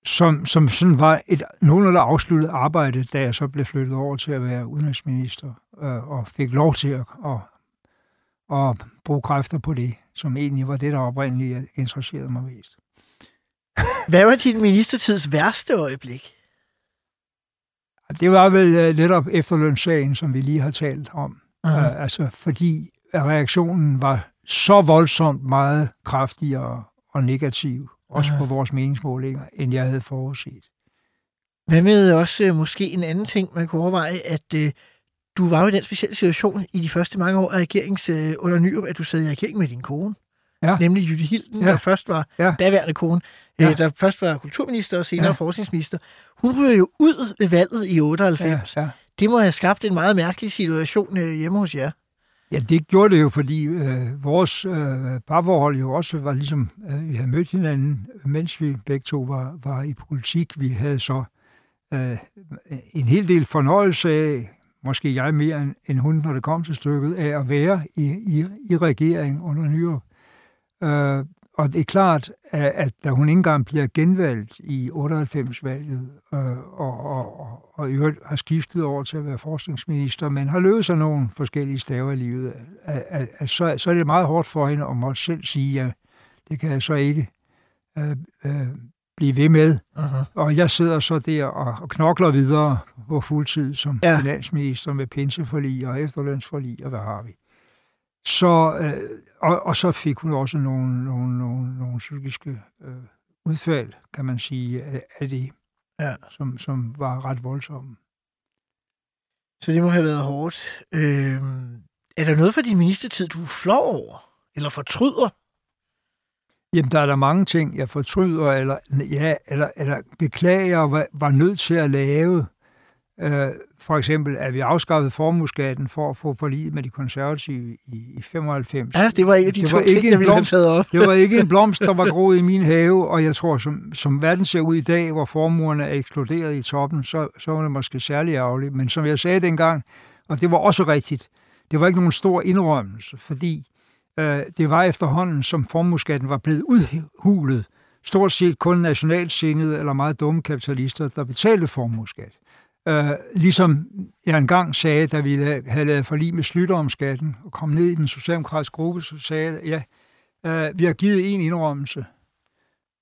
som, som sådan var et nogenlunde afsluttet arbejde, da jeg så blev flyttet over til at være udenrigsminister, øh, og fik lov til at, at, at bruge kræfter på det, som egentlig var det, der oprindeligt interesserede mig mest. Hvad var din ministertids værste øjeblik? Det var vel øh, netop efterlønssagen, som vi lige har talt om. Aha. Uh, altså fordi reaktionen var så voldsomt meget kraftigere og negativ, også Aha. på vores meningsmålinger, end jeg havde forudset. Hvad med også øh, måske en anden ting, man kunne overveje, at øh, du var jo i den specielle situation i de første mange år af regerings øh, under Nyrup, at du sad i regering med din kone. Ja. Nemlig Jytte Hilden, Ja. der først var Ja. daværende kone, Ja. øh, der først var kulturminister og senere Ja. forskningsminister. Hun ryger jo ud ved valget i 98. Ja, ja. Det må have skabt en meget mærkelig situation øh, hjemme hos jer. ja, det gjorde det jo, fordi øh, vores øh, parforhold jo også var ligesom, øh, vi havde mødt hinanden, mens vi begge to var, var i politik. Vi havde så øh, en hel del fornøjelse af, måske jeg mere end, end hun, når det kom til stykket, af at være i, i, i regering under Nyrup. Øh, og det er klart, at, at da hun ikke engang bliver genvalgt i 98-valget, øh, og, og, og, og i øvrigt har skiftet over til at være forskningsminister, men har løbet sig nogle forskellige staver i livet, at, at, at så, så er det meget hårdt for hende at måtte selv sige, at det kan jeg så ikke øh, øh, blive ved med. Uh-huh. Og jeg sidder så der og, og knokler videre på fuldtid som Ja. finansminister med pinseforlig og efterlønsforlig, og hvad har vi. Så, øh, og, og så fik hun også nogle, nogle, nogle, nogle psykiske øh, udfald, kan man sige, af, af det, Ja. som, som var ret voldsomme. Så det må have været hårdt. Øh, er der noget fra din ministertid, du er flov over? Eller fortryder? Jamen, der er der mange ting, jeg fortryder, eller, ja, eller, eller beklager, var, var nødt til at lave. Øh, for eksempel, at vi afskaffede formueskatten for at få forlig med de konservative i, i 95. Ja, det var en af de Det to var ting, ikke jeg ville have blomst. taget op. Det var ikke en [LAUGHS] blomst, der var groet i min have, og jeg tror, som, som verden ser ud i dag, hvor formuerne er eksploderet i toppen, så, så var det måske særlig ærgerligt. Men som jeg sagde dengang, og det var også rigtigt, det var ikke nogen stor indrømmelse, fordi det var efterhånden, som formueskatten var blevet udhulet, stort set kun nationalsindede eller meget dumme kapitalister, der betalte formueskat. Øh, ligesom jeg engang sagde, da vi havde lavet forlig med Slytter om skatten, og kom ned i den socialdemokratiske gruppe, så sagde jeg, ja, øh, vi har givet en indrømmelse,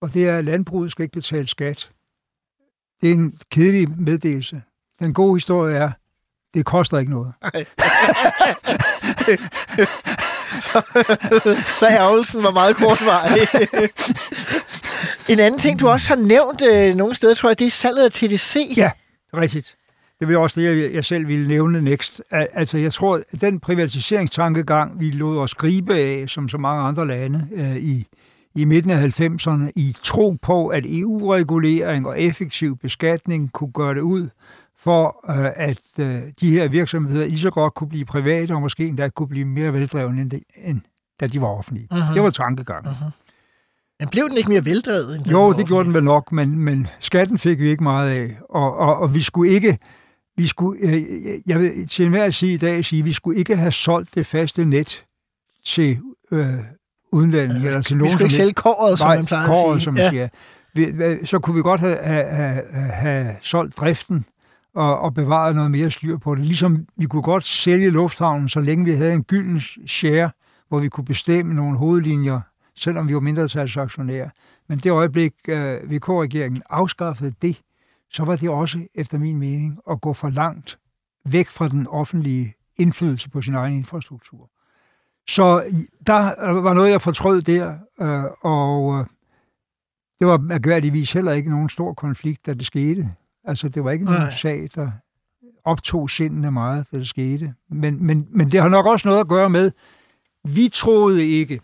og det er, at landbruget skal ikke betale skat. Det er en kedelig meddelelse. Den gode historie er, det koster ikke noget. [LAUGHS] [LAUGHS] så, så ærgelsen var meget kortvarig. en anden ting, du også har nævnt øh, nogle steder, tror jeg, det er salget af TDC. Ja, rigtigt. Det vil også det, jeg, selv ville nævne næst. Altså, jeg tror, at den privatiseringstankegang, vi lod os gribe af, som så mange andre lande øh, i, i midten af 90'erne, i tro på, at EU-regulering og effektiv beskatning kunne gøre det ud for, øh, at øh, de her virksomheder lige så godt kunne blive private, og måske endda kunne blive mere veldrevne, end, end da de var offentlige. Uh-huh. Det var tankegangen. Mhm. Men blev den ikke mere veldrevet? End Jo, det gjorde den vel nok, men, men skatten fik vi ikke meget af. Og, og, og vi skulle ikke, vi skulle, øh, jeg vil til enhver sige i dag sige, vi skulle ikke have solgt det faste net til øh, udlandet, eller til Vi nogen, skulle ikke sælge kåret, som Nej, man plejer kåret, at sige. som man siger. Vi, så kunne vi godt have, have, have, have solgt driften og, og bevarede noget mere styr på det. Ligesom vi kunne godt sælge lufthavnen, så længe vi havde en gylden share, hvor vi kunne bestemme nogle hovedlinjer, selvom vi var mindretalsaktionærer. Men det øjeblik, øh, VK-regeringen afskaffede det, så var det også, efter min mening, at gå for langt væk fra den offentlige indflydelse på sin egen infrastruktur. Så øh, der øh, var noget, jeg fortrød der, øh, og øh, det var mærkværdigvis heller ikke nogen stor konflikt, da det skete. Altså, det var ikke nogen Nej. sag, der optog sindene meget, da det skete. Men, men, men det har nok også noget at gøre med, vi troede ikke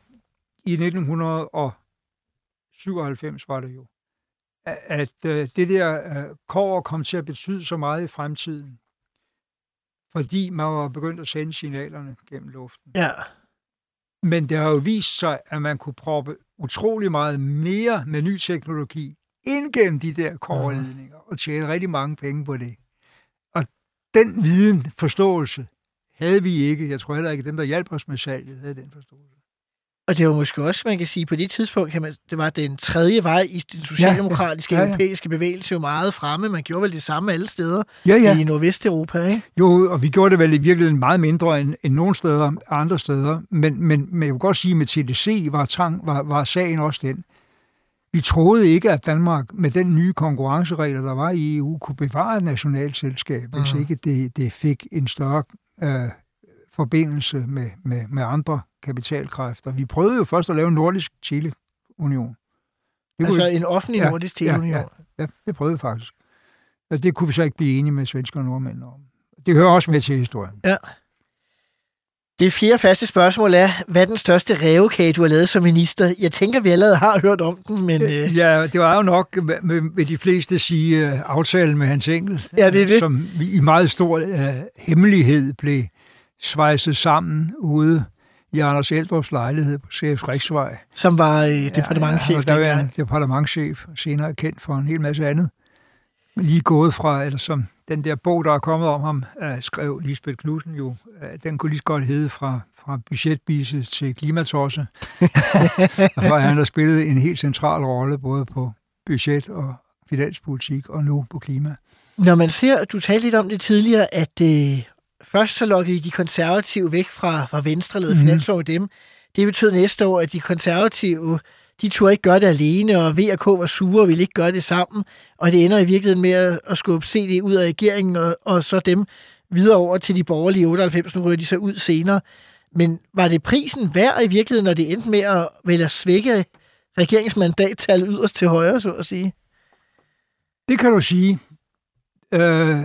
i 1997 var det jo, at, øh, det der øh, kår kom til at betyde så meget i fremtiden, fordi man var begyndt at sende signalerne gennem luften. Ja. Men det har jo vist sig, at man kunne proppe utrolig meget mere med ny teknologi ind gennem de der kårledninger og tjene rigtig mange penge på det. Og den viden, forståelse, havde vi ikke. Jeg tror heller ikke, at dem, der hjalp os med salget, havde den forståelse. Og det var måske også, man kan sige, på det tidspunkt, kan man, det var den tredje vej i den socialdemokratiske Ja, ja, ja. europæiske bevægelse jo meget fremme. Man gjorde vel det samme alle steder Ja, ja. i Nordvesteuropa, ikke? Jo, og vi gjorde det vel i virkeligheden meget mindre end, end nogle steder, andre steder. Men, men, men jeg vil godt sige, at med TDC var, tang, var, var sagen også den. Vi troede ikke, at Danmark med den nye konkurrenceregler, der var i EU, kunne bevare et nationalt selskab, hvis Mhm. ikke det, det fik en større øh, forbindelse med, med, med andre kapitalkræfter. Vi prøvede jo først at lave en nordisk teleunion. Det Altså vi- en offentlig Ja, nordisk ja, teleunion. ja. Ja, det prøvede vi faktisk. Og det kunne vi så ikke blive enige med svensker og nordmænd om. Det hører også med til historien. Det fjerde faste spørgsmål er, hvad er den største revkage, du har lavet som minister? Jeg tænker, vi allerede har hørt om den, men øh, Ja, det var jo nok, med, med, de fleste sige, uh, aftalen med Hans Engel, Ja, det er det. som i meget stor uh, hemmelighed blev svejset sammen ude i Anders Eldrups lejlighed på CF Riksvej. som var øh, departementchef. Ja, Ja, der var en departementchef, senere kendt for en hel masse andet. Lige gået fra, eller som den der bog, der er kommet om ham, skrev Lisbeth Knudsen jo, uh, den kunne lige så godt hedde fra, fra budgetbise til klimatosse. [LAUGHS] og han har spillet en helt central rolle, både på budget og finanspolitik, og nu på klima. Når man ser, du talte lidt om det tidligere, at øh, først så lukkede I de konservative væk fra, fra Venstre, lavede mm. finanslov dem. Det betød næste år, at de konservative, de turde ikke gøre det alene, og V og K var sure og ville ikke gøre det sammen. Og det ender i virkeligheden med at, skubbe CD ud af regeringen, og, og så dem videre over til de borgerlige 98. Nu rører de så ud senere. Men var det prisen værd i virkeligheden, når det endte med at vælge at svække regeringsmandattal yderst til højre, så at sige? Det kan du sige. Øh,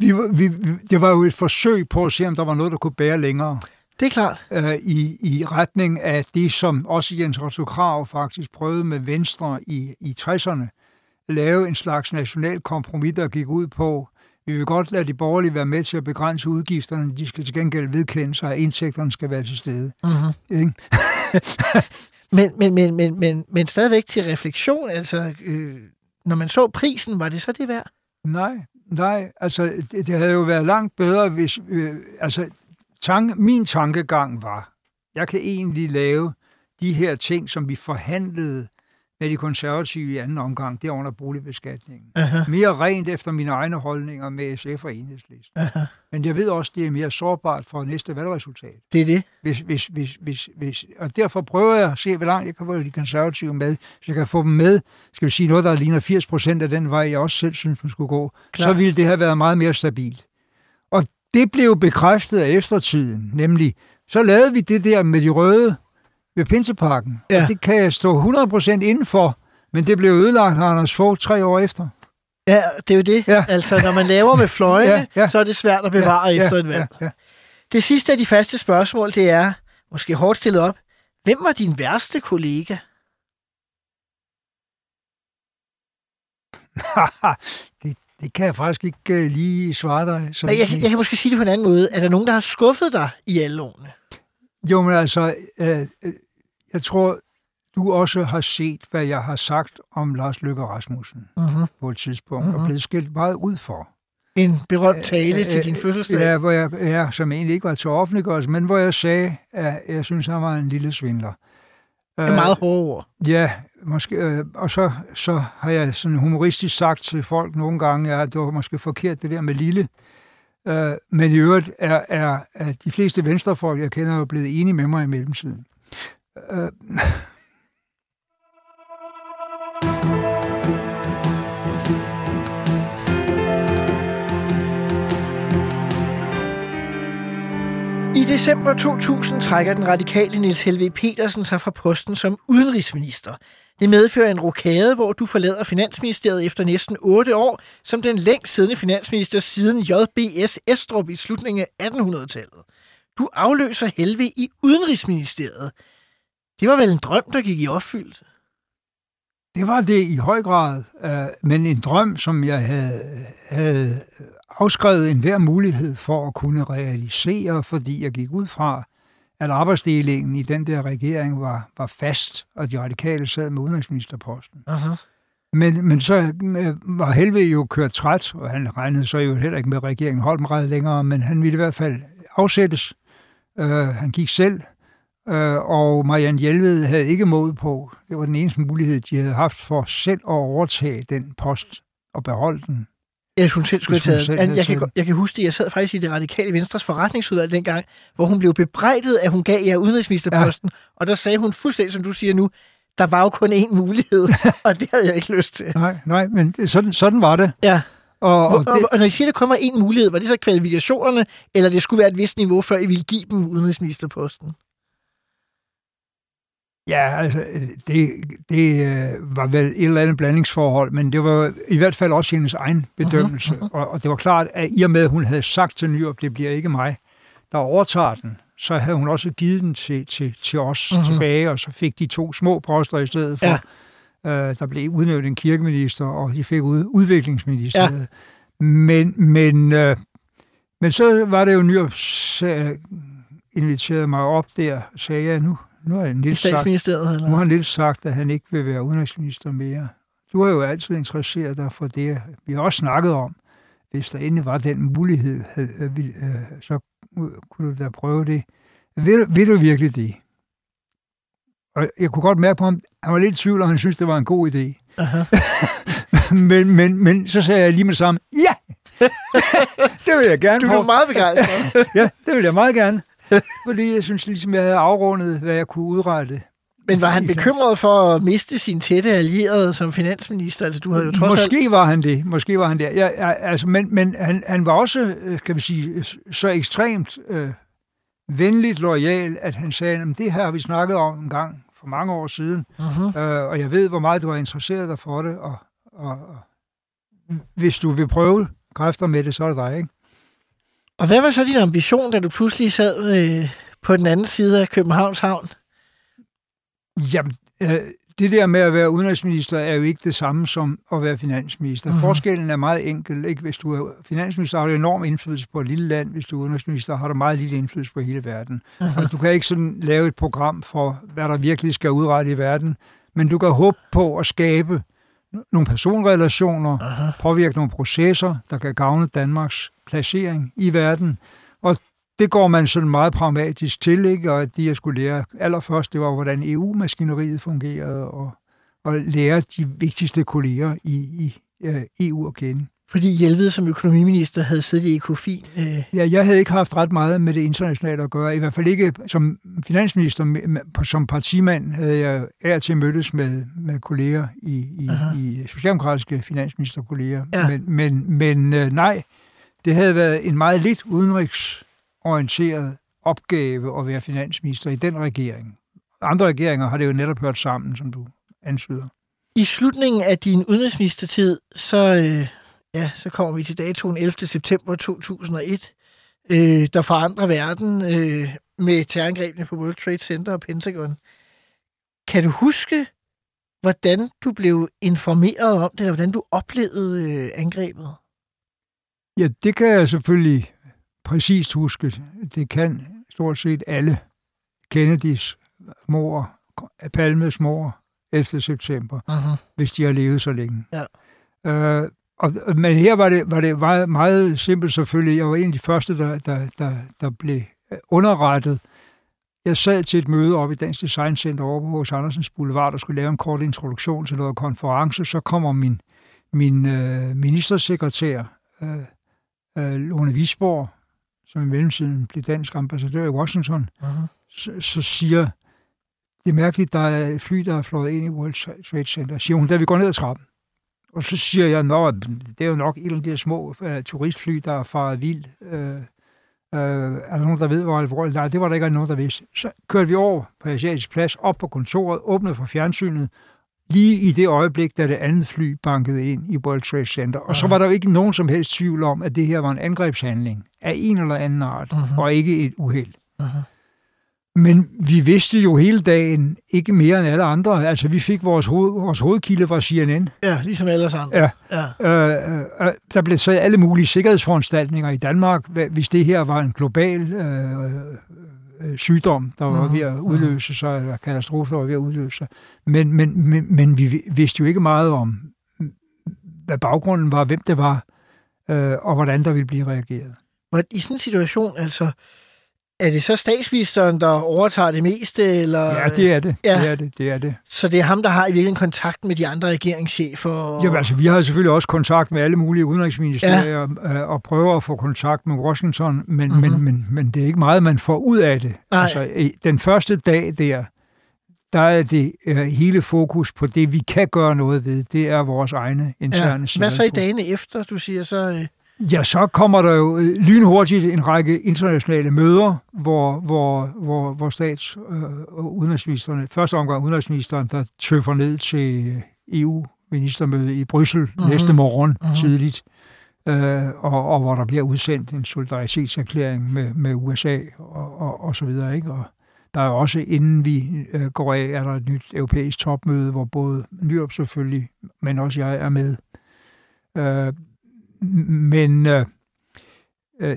vi, vi, vi- det var jo et forsøg på at se, om der var noget, der kunne bære længere det er klart. øh, i, i retning af det, som også Jens Otto Krav faktisk prøvede med Venstre i, i 60'erne. Lave en slags national kompromis, der gik ud på, vi vil godt lade de borgerlige være med til at begrænse udgifterne, de skal til gengæld vedkende sig, at indtægterne skal være til stede. Mm-hmm. Ikke? [LAUGHS] Men, men, men, men, men, men stadigvæk til refleksion, altså, øh, når man så prisen, var det så det værd? Nej, nej. Altså, det, det havde jo været langt bedre, hvis... Øh, altså, tanke, min tankegang var, jeg kan egentlig lave de her ting, som vi forhandlede med de konservative i anden omgang, det under boligbeskatningen. Uh-huh. Mere rent efter mine egne holdninger med SF og Enhedslisten. Uh-huh. Men jeg ved også, det er mere sårbart for næste valgresultat. Det er det. Hvis, hvis, hvis, hvis, hvis, og derfor prøver jeg at se, hvor langt jeg kan få de konservative med, så jeg kan få dem med, skal vi sige noget, der ligner 80 procent af den vej, jeg også selv synes, man skulle gå, Klar. så ville det have været meget mere stabilt. Det blev bekræftet af eftertiden, nemlig, så lavede vi det der med de røde ved Pinseparken, Ja. og det kan jeg stå 100 procent indenfor, men det blev ødelagt af Anders Fogh tre år efter. Ja, det er jo det. Ja. Altså, når man laver med fløjene, [LAUGHS] Ja, ja. så er det svært at bevare ja, efter et valg. Ja, ja. Det sidste af de faste spørgsmål, det er, måske hårdt stillet op, hvem var din værste kollega? [LAUGHS] det, kan jeg faktisk ikke uh, lige svare dig. Så jeg, kan- jeg kan måske sige det på en anden måde. Er der nogen, der har skuffet dig i alle årene? Jo, men altså, øh, øh, jeg tror, du også har set, hvad jeg har sagt om Lars Løkke Rasmussen Uh-huh. på et tidspunkt, mm-hmm. og blevet skilt meget ud for. En berømt tale til Øh, din fødselsdag. Ja, hvor jeg, ja, som egentlig ikke var til offentliggørelse, men hvor jeg sagde, at jeg synes, han var en lille svindler. Det er meget hårde ord. Ja, måske. Øh, og så, så har jeg sådan humoristisk sagt til folk nogle gange, at det var måske forkert det der med lille. Øh, men i øvrigt er, er, er de fleste venstrefolk, jeg kender, jo blevet enige med mig i mellemtiden. Øh, december 2000 trækker den radikale Niels Helve Petersen sig fra posten som udenrigsminister. Det medfører en rokade, hvor du forlader Finansministeriet efter næsten 8 år, som den længst siddende finansminister siden JBS Estrup i slutningen af 1800-tallet. Du afløser Helve i Udenrigsministeriet. Det var vel en drøm, der gik i opfyldelse? Det var det i høj grad, øh, men en drøm, som jeg havde, havde afskrevet enhver mulighed for at kunne realisere, fordi jeg gik ud fra, at arbejdsdelingen i den der regering var, var fast, og de radikale sad med udenrigsministerposten. Aha. Men, men så øh, var Helve jo kørt træt, og han regnede så jo heller ikke med, regeringen holdt meget længere, men han ville i hvert fald afsættes. Uh, han gik selv, uh, og Marianne Hjelved havde ikke mod på. Det var den eneste mulighed, de havde haft for selv at overtage den post og beholde den. Jeg synes selv skulle have taget. Jeg, jeg, kan, jeg kan huske det, jeg sad faktisk i det radikale Venstres forretningsudvalg dengang, hvor hun blev bebrejdet, at hun gav jer udenrigsministerposten, ja. og der sagde hun fuldstændig, som du siger nu, der var jo kun én mulighed, [LAUGHS] og det havde jeg ikke lyst til. Nej, nej, men det, sådan, sådan var det. Ja. Og, Og, det, og når I siger, at der kun var én mulighed, var det så kvalifikationerne, eller det skulle være et vist niveau, før I ville give dem udenrigsministerposten? Ja, altså, det, det øh, var vel et eller andet blandingsforhold, men det var i hvert fald også hendes egen bedømmelse. Uh-huh, uh-huh. Og, og det var klart, at i og med, at hun havde sagt til Nyrup, det bliver ikke mig, der overtager den, så havde hun også givet den til, til, til os uh-huh. tilbage, og så fik de to små poster i stedet for. Ja. Øh, der blev udnævnt en kirkeminister, og de fik ud, udviklingsministeriet. Ja. Men, men, øh, men så var det jo Nyrup øh, inviterede mig op der, sagde jeg, nu, nu er I Niels sagt, nu har han lidt sagt, at han ikke vil være udenrigsminister mere. Du har jo altid interesseret dig for det. Vi har også snakket om, hvis der endelig var den mulighed, øh, øh, så kunne du da prøve det. Vil, vil du virkelig det? Og jeg kunne godt mærke på ham, han var lidt i tvivl, om han synes, det var en god idé. [LAUGHS] Men, men, men så sagde jeg lige med det samme, ja! [LAUGHS] [LAUGHS] det vil jeg gerne Du blev meget begejstret. Ja, det vil jeg meget gerne. [LAUGHS] Fordi jeg synes ligesom, jeg havde afrundet, hvad jeg kunne udrette. Men var han bekymret for at miste sin tætte allierede som finansminister? Altså, du havde jo trods alt... Måske var han det. Måske var han det. Ja, ja, altså, men men han, han var også, øh, kan vi sige, så ekstremt øh, venligt lojal, at han sagde, at det her har vi snakket om en gang for mange år siden, Uh-huh. øh, og jeg ved, hvor meget du har interesseret dig for det, og, og, og hvis du vil prøve kræfter med det, så er det dig, ikke? Og hvad var så din ambition, da du pludselig sad øh, på den anden side af Københavns Havn? Jamen, øh, det der med at være udenrigsminister er jo ikke det samme som at være finansminister. Mm. Forskellen er meget enkel. Ikke? Hvis du er finansminister, har du enorm indflydelse på et lille land. Hvis du er udenrigsminister, har du meget lille indflydelse på hele verden. Mhm. Og du kan ikke sådan lave et program for, hvad der virkelig skal udrette i verden. Men du kan håbe på at skabe nogle personrelationer, Aha. påvirke nogle processer, der kan gavne Danmarks placering i verden. Og det går man sådan meget pragmatisk til, ikke? og det jeg skulle lære allerførst, det var, hvordan EU-maskineriet fungerede, og, og lære de vigtigste kolleger i, i uh, EU at kende. Fordi Hjelved som økonomiminister havde siddet i ECOFIN. Øh, Ja, jeg havde ikke haft ret meget med det internationale at gøre. I hvert fald ikke som finansminister. Som partimand havde jeg er til mødtes med, med kolleger i, i, Aha. i socialdemokratiske finansministerkolleger. Ja. Men, men, men øh, nej, det havde været en meget lidt udenrigsorienteret opgave at være finansminister i den regering. Andre regeringer har det jo netop hørt sammen, som du antyder. I slutningen af din udenrigsministertid, så, øh, ja, så kommer vi til datoen 11. september 2001, øh, der forandrer verden øh, med terrorangrebene på World Trade Center og Pentagon. Kan du huske, hvordan du blev informeret om det, eller hvordan du oplevede øh, angrebet? Ja, det kan jeg selvfølgelig præcist huske. Det kan stort set alle. Kennedys mor, Palmes mor, 11. september, Uh-huh. hvis de har levet så længe. Ja. Øh, og, men her var det, var det meget, meget simpelt selvfølgelig. Jeg var en af de første, der, der, der, der blev underrettet. Jeg sad til et møde oppe i Dansk Design Center over på hos Andersens Boulevard, og skulle lave en kort introduktion til noget konference. Så kommer min, min øh, ministersekretær, øh, øh, Lone Visborg, som i mellemtiden blev dansk ambassadør i Washington, Uh-huh. så, så siger, det er mærkeligt, der er et fly, der er fløjet ind i World Trade Center. Siger hun, da vi går ned ad trappen. Og så siger jeg, nå, det er jo nok et af de små uh, turistfly, der er faret vild. Uh, uh, er der nogen, der ved, hvor alvorligt? Nej, det var der ikke nogen, der vidste. Så kørte vi over på Asiatisk Plads, op på kontoret, åbnede for fjernsynet, lige i det øjeblik, da det andet fly bankede ind i World Trade Center. Og så var der jo ikke nogen som helst tvivl om, at det her var en angrebshandling af en eller anden art, Mhm. og ikke et uheld. Uh-huh. Men vi vidste jo hele dagen ikke mere end alle andre. Altså, vi fik vores, hoved, vores hovedkilde fra CNN. Ja, ligesom alle andre. Ja. ja. Øh, øh, der blev taget alle mulige sikkerhedsforanstaltninger i Danmark, hvis det her var en global øh, øh, sygdom, der var Mhm, ved at udløse sig, eller katastrofe, der var ved at udløse sig. Men, men, men, men vi vi vidste jo ikke meget om, hvad baggrunden var, hvem det var, øh, og hvordan der ville blive reageret. Hvor I sådan en situation, altså, er det så statsministeren, der overtager det meste, eller... Ja, det er det. Ja. Det er det, det er det. Så det er ham, der har i virkeligheden kontakt med de andre regeringschefer? Og... Jamen, altså, vi har selvfølgelig også kontakt med alle mulige udenrigsministerier ja. og prøver at få kontakt med Washington, men, Mhm. mm-hmm. men, men, men det er ikke meget, man får ud af det. Nej. Altså, den første dag der, der er det uh, hele fokus på det, vi kan gøre noget ved. Det er vores egne interne ja. Hvad så i dagene efter, du siger så... Øh... Ja, så kommer der jo øh, lynhurtigt en række internationale møder, hvor, hvor, hvor, hvor stats- øh, og udenrigsministerne, første omgang udenrigsministeren, der tøffer ned til EU-ministermøde i Bryssel Mhm. mm-hmm. næste morgen Mhm. mm-hmm. tidligt, øh, og, og hvor der bliver udsendt en solidaritetserklæring med, med USA og, og, og så videre. Ikke? Og der er også, inden vi øh, går af, er der et nyt europæisk topmøde, hvor både Nyrup selvfølgelig, men også jeg er med. Øh, men øh, øh,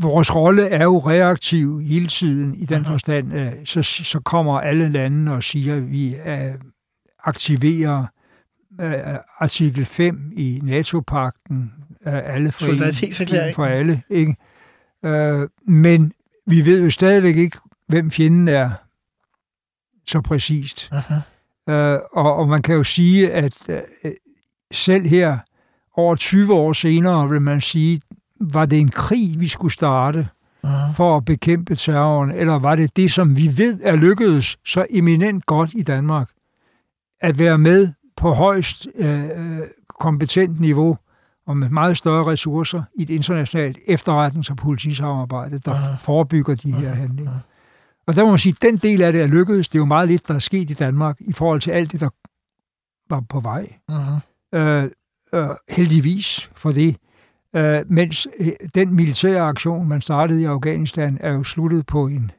vores rolle er jo reaktiv hele tiden i den Mhm. forstand, øh, så, så kommer alle lande og siger, at vi øh, aktiverer øh, artikel 5 i NATO-pakten, øh, alle for, en, for alle. Ikke? Øh, men vi ved jo stadigvæk ikke, hvem fjenden er så præcist. Uh-huh. Øh, og, og man kan jo sige, at øh, selv her over 20 år senere, vil man sige, var det en krig, vi skulle starte Uh-huh. for at bekæmpe terroren, eller var det det, som vi ved er lykkedes så eminent godt i Danmark, at være med på højst øh, øh, kompetent niveau og med meget større ressourcer i et internationalt efterretnings- og politisamarbejde, der Aha. forebygger de her handlinger. Og der må man sige, at den del af det er lykkedes. Det er jo meget lidt, der er sket i Danmark i forhold til alt det, der var på vej. Uh-huh. Øh, øh, heldigvis for det. Øh, mens øh, den militære aktion, man startede i Afghanistan, er jo sluttet på en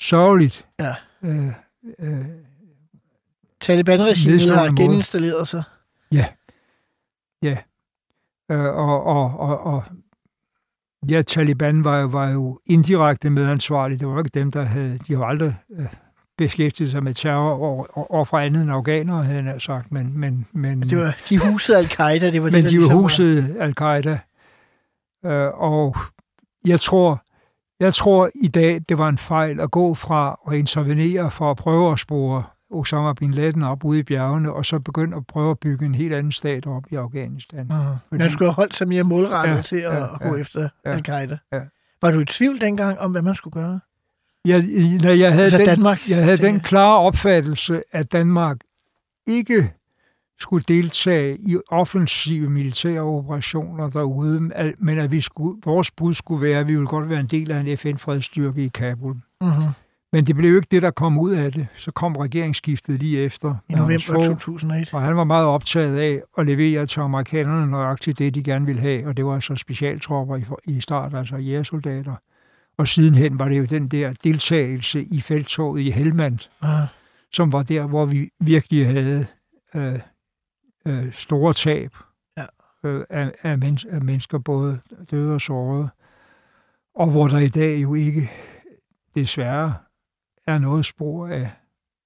sørgeligt Ja. øh, øh, Taliban-regimet har geninstalleret sig. øh, og, og, og, og ja, Taliban var, jo- var jo indirekte medansvarlige. Det var jo ikke dem, der havde... De har aldrig øh, beskæftiget sig med terror over, over fra andet end afghanere, havde nær sagt. Men, men, men, Det var, de husede al-Qaida, det var det, men de ligesom var var- huset al-Qaida. Øh, og jeg tror, jeg tror i dag, det var en fejl at gå fra at intervenere for at prøve at spore Osama bin Laden op ude i bjergene, og så begynde at prøve at bygge en helt anden stat op i Afghanistan. Uh-huh. Fordi- Man skulle have holdt sig mere målrettet Ja, til at, ja, at gå ja, efter ja, al-Qaida. ja. Var du i tvivl dengang om, hvad man skulle gøre? Jeg, jeg, jeg havde, Altså den, Danmark, jeg havde den klare opfattelse, at Danmark ikke skulle deltage i offensive militære operationer derude, men at vi skulle, vores bud skulle være, at vi ville godt være en del af en FN-fredsstyrke i Kabul. Uh-huh. Men det blev jo ikke det, der kom ud af det. Så kom regeringsskiftet lige efter. I november Fogh, 2001. Og han var meget optaget af at levere til amerikanerne nøjagtigt det, de gerne ville have. Og det var så specialtropper i, i start, altså jægersoldater. Og sidenhen var det jo den der deltagelse i feltoget i Helmand, Ah, som var der, hvor vi virkelig havde øh, øh, store tab Ja. øh, af, af, men, af mennesker, både døde og sårede. Og hvor der i dag jo ikke desværre er noget spor af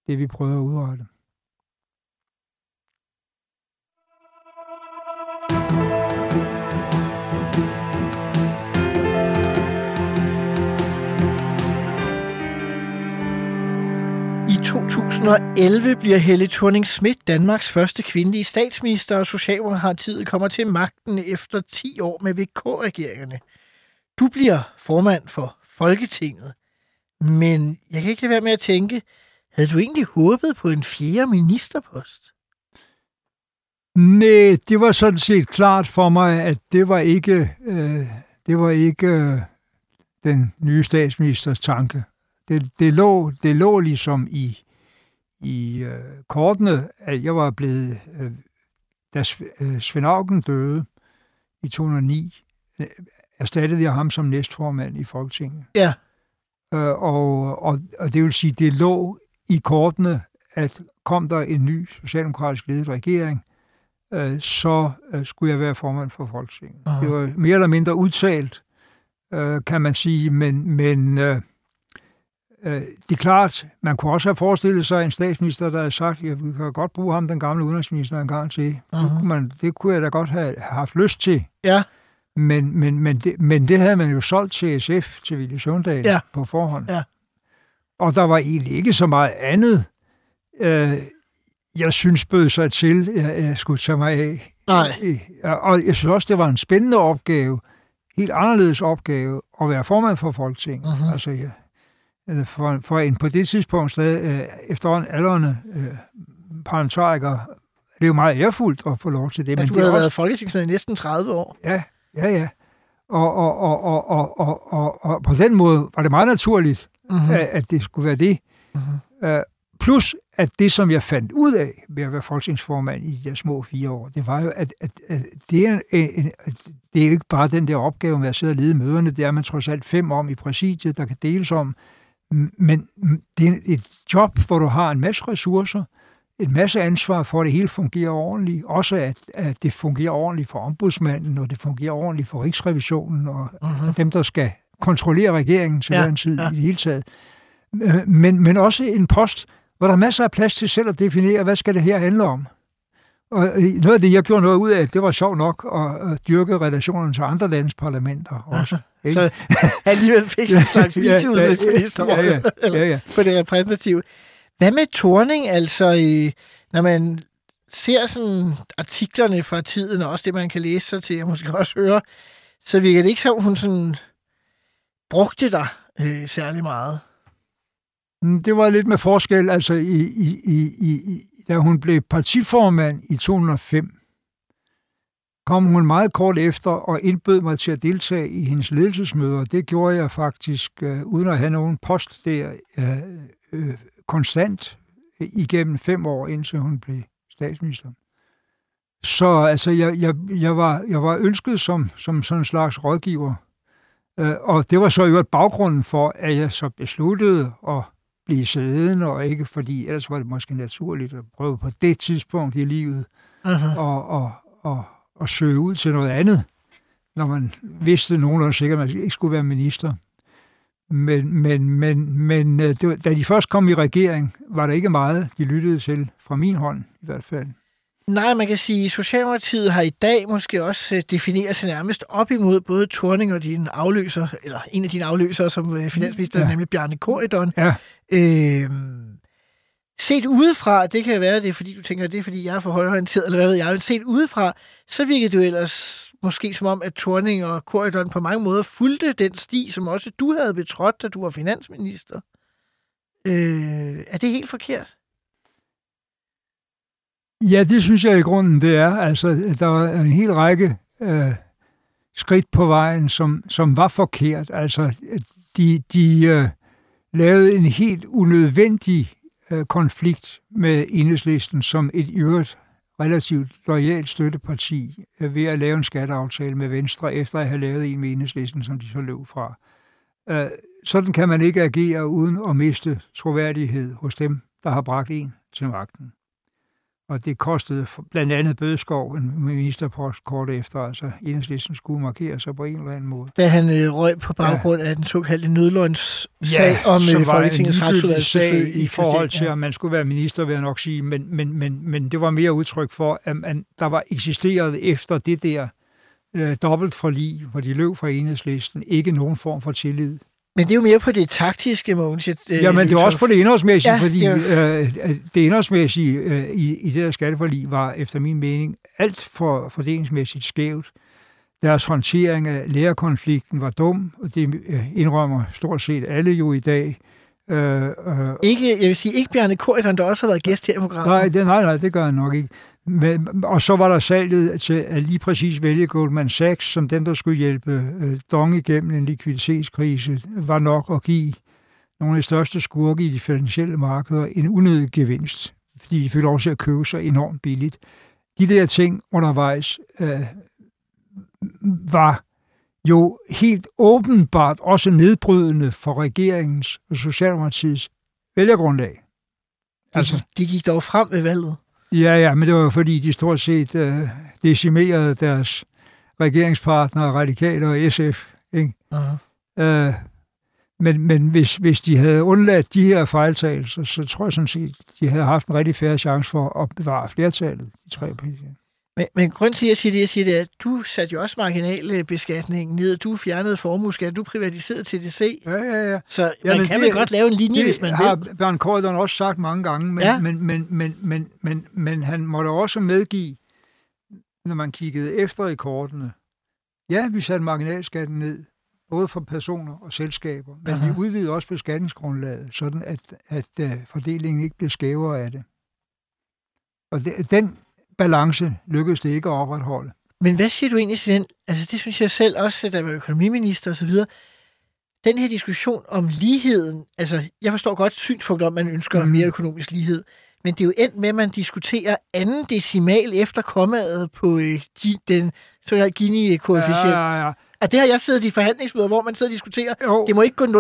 det, vi prøver at udrette. 2011 bliver Helle thorning Schmidt Danmarks første kvindelige statsminister, og Socialdemokratiet kommer til magten efter 10 år med VK-regeringerne. Du bliver formand for Folketinget, men jeg kan ikke lade være med at tænke, havde du egentlig håbet på en fjerde ministerpost? Nej, det var sådan set klart for mig, at det var ikke, øh, det var ikke øh, den nye statsministers tanke. Det, det, lå, det lå ligesom i, i øh, kortene, at jeg var blevet, øh, da øh, Svend Auken døde i 2009, øh, erstattede jeg ham som næstformand i Folketinget. Ja. Øh, og, og, og det vil sige, det lå i kortene, at kom der en ny socialdemokratisk ledet regering, øh, så øh, skulle jeg være formand for Folketinget. Aha. Det var mere eller mindre udtalt, øh, kan man sige, men, men øh, øh, det er klart, man kunne også have forestillet sig en statsminister, der havde sagt, at vi kan godt bruge ham, den gamle udenrigsminister, en gang til. Uh-huh. Det, kunne man, det kunne jeg da godt have haft lyst til. Ja. Men, men, men, det, men det havde man jo solgt til SF, til Ville Søvndal, Ja. på forhånd. Ja. Og der var egentlig ikke så meget andet, øh, jeg synes bød sig til, jeg, jeg skulle tage mig af. Nej. Og jeg synes også, det var en spændende opgave, helt anderledes opgave, at være formand for Folketinget. Mhm. Uh-huh. Altså, ja, øh, for, for en på det tidspunkt stadig øh, efterhånden aldrende øh, parlamentariker, det er jo meget ærefuldt at få lov til det. Ja, men du det havde også, været folketingsmedlem i næsten 30 år. Ja, ja, ja. Og, og, og, og, og, og, og, og på den måde var det meget naturligt, Mm-hmm. at, at det skulle være det. Mhm. Uh, plus, at det, som jeg fandt ud af ved at være folketingsformand i de små fire år, det var jo, at, at, at det, er en, en, det er jo ikke bare den der opgave med at sidde og lede møderne, det er man trods alt fem om i præsidiet, der kan deles om, men det er et job, hvor du har en masse ressourcer, en masse ansvar for, at det hele fungerer ordentligt. Også at, at det fungerer ordentligt for ombudsmanden, og det fungerer ordentligt for Rigsrevisionen, og og dem, der skal kontrollere regeringen til Ja, hver en tid ja. i det hele taget. Men, men også en post, hvor der er masser af plads til selv at definere, hvad skal det her handle om. Og øh, noget af det, jeg gjorde noget ud af, det var sjovt nok at, dyrke relationerne til andre landes parlamenter også. Ikke? Så [LAUGHS] alligevel fik en slags [LAUGHS] Ja, ja, viceudenrigsminister ja, ja, [LAUGHS] ja, ja. på det repræsentative. Hvad med Torning, altså, når man ser sådan artiklerne fra tiden, og også det, man kan læse sig til, og måske også høre, så virker det ikke som, hun sådan brugte dig øh, særlig meget. Mm, Det var lidt med forskel, altså i, i, i, i, i- da hun blev partiformand i 2005, kom hun meget kort efter og indbød mig til at deltage i hendes ledelsesmøder. Det gjorde jeg faktisk øh, uden at have nogen post der øh, øh, konstant øh, igennem fem år, indtil hun blev statsminister. Så altså, jeg, jeg, jeg, var, jeg var ønsket som, som sådan en slags rådgiver. Øh, og det var så i øvrigt baggrunden for, at jeg så besluttede at blive siddende, og ikke fordi, ellers var det måske naturligt at prøve på det tidspunkt i livet Uh-huh. og, og, og, og søge ud til noget andet, når man vidste nogenlunde sikkert, at man ikke skulle være minister. Men, men, men, men øh, det var, da de først kom i regering, var der ikke meget, de lyttede til, fra min hånd i hvert fald. Nej, man kan sige, at Socialdemokratiet har i dag måske også øh, defineret sig nærmest op imod både Torning og din afløser, eller en af dine afløsere som øh, finansminister, ja. Nemlig Bjarne Korydon. Ja. Øh, set udefra, det kan være, det er fordi, du tænker, det er fordi, jeg er for højorienteret, eller hvad ved jeg, men set udefra, så virker det jo ellers måske som om, at Torning og Korydon på mange måder fulgte den sti, som også du havde betrådt, da du var finansminister. Øh, er det helt forkert? Ja, det synes jeg i grunden, det er. Altså, der er en hel række øh, skridt på vejen, som, som var forkert. Altså, de, de øh, lavede en helt unødvendig Øh, konflikt med enhedslisten som et i øvrigt relativt lojalt støtteparti øh, ved at lave en skatteaftale med Venstre, efter at have lavet en med enhedslisten, som de så løb fra. Øh, sådan kan man ikke agere uden at miste troværdighed hos dem, der har bragt en til magten. Og det kostede blandt andet Bødskov en ministerpost kort efter, altså enhedslisten skulle markere sig på en eller anden måde. Da han øh, røg på baggrund ja. af den såkaldte nødløgnssag ja, om øh, Folketingets retsudvalgsbesøg i forhold til, om man skulle være minister, vil jeg nok sige, men, men, men, men det var mere udtryk for, at man, der var eksisteret efter det der øh, dobbelt forlig, hvor de løb fra enhedslisten, ikke nogen form for tillid men det er jo mere på det taktiske, Mogens. Øh, ja, men det er også på det indholdsmæssige, ja, fordi det, er... øh, det indholdsmæssige øh, i, i det her skatteforlig var efter min mening alt for fordelingsmæssigt skævt. Deres håndtering af lærerkonflikten var dum, og det øh, indrømmer stort set alle jo i dag. Øh, øh, ikke, jeg vil sige, ikke Bjarne Korydon, der også har været gæst her i programmet. Nej, det, nej, nej, det gør han nok ikke. Men, og så var der salget til at lige præcis vælge Goldman Sachs som dem, der skulle hjælpe øh, Dong igennem en likviditetskrise, var nok at give nogle af de største skurke i de finansielle markeder en unødig gevinst, fordi de fik lov til at købe sig enormt billigt. De der ting undervejs øh, var jo helt åbenbart også nedbrydende for regeringens og Socialdemokratiets vælgergrundlag. Altså, de gik dog frem ved valget. Ja, ja, men det var jo fordi, de stort set uh, decimerede deres regeringspartnere, radikale og SF. Ikke? Uh-huh. Uh, men men hvis, hvis de havde undladt de her fejltagelser, så tror jeg sådan set, de havde haft en rigtig færre chance for at bevare flertallet, de tre partier. Men, men grund til, at jeg siger det, jeg siger det, er, at du satte jo også marginalbeskatningen ned. Du fjernede formueskat, du privatiserede TDC. Ja, ja, ja. Så ja, man kan det, vel godt lave en linje, hvis man har vil. Bjørn Korydon også sagt mange gange, men, ja. men, men, men, men, men, men han måtte også medgive, når man kiggede efter i kortene, ja, vi satte marginalskatten ned, både for personer og selskaber, men Aha. vi udvidede også beskatningsgrundlaget, sådan at, at uh, fordelingen ikke blev skævere af det. Og det, den balance lykkedes det ikke at opretholde. Men hvad siger du egentlig til den? Altså det synes jeg selv også, da jeg var økonomiminister osv., den her diskussion om ligheden, altså jeg forstår godt synspunktet om, at man ønsker mm. mere økonomisk lighed, men det er jo endt med, at man diskuterer anden decimal efter kommaet på øh, den såkaldte Gini-koefficient. Ja, ja, ja. At det har jeg siddet i forhandlingsmøder, hvor man sidder og diskuterer, jo. det må ikke gå 0,02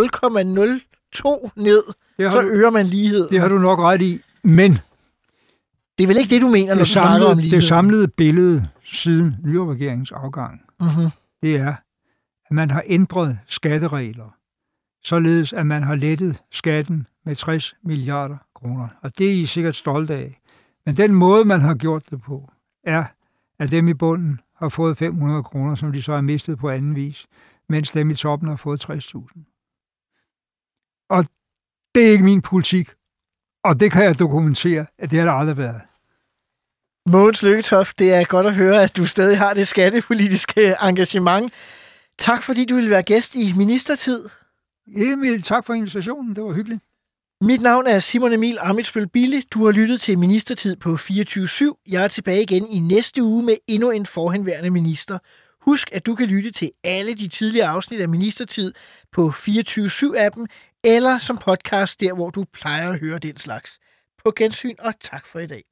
ned, så du, øger man lighed. Det har du nok ret i, men det er vel ikke det, du mener, når det du samlede, om lighed? Det samlede billede siden nyregeringens afgang, uh-huh. det er, at man har ændret skatteregler, således at man har lettet skatten med 60 milliarder kroner. Og det er I sikkert stolte af. Men den måde, man har gjort det på, er, at dem i bunden har fået 500 kroner, som de så har mistet på anden vis, mens dem i toppen har fået 60.000. Og det er ikke min politik, og det kan jeg dokumentere, at det har der aldrig været. Mogens Lykketoft, det er godt at høre, at du stadig har det skattepolitiske engagement. Tak fordi du ville være gæst i Ministertid. Emil, tak for invitationen. Det var hyggeligt. Mit navn er Simon Emil Amitsbøl Bille. Du har lyttet til Ministertid på 24-7. Jeg er tilbage igen i næste uge med endnu en forhenværende minister. Husk, at du kan lytte til alle de tidligere afsnit af Ministertid på 24-7-appen eller som podcast der, hvor du plejer at høre den slags. På gensyn og tak for i dag.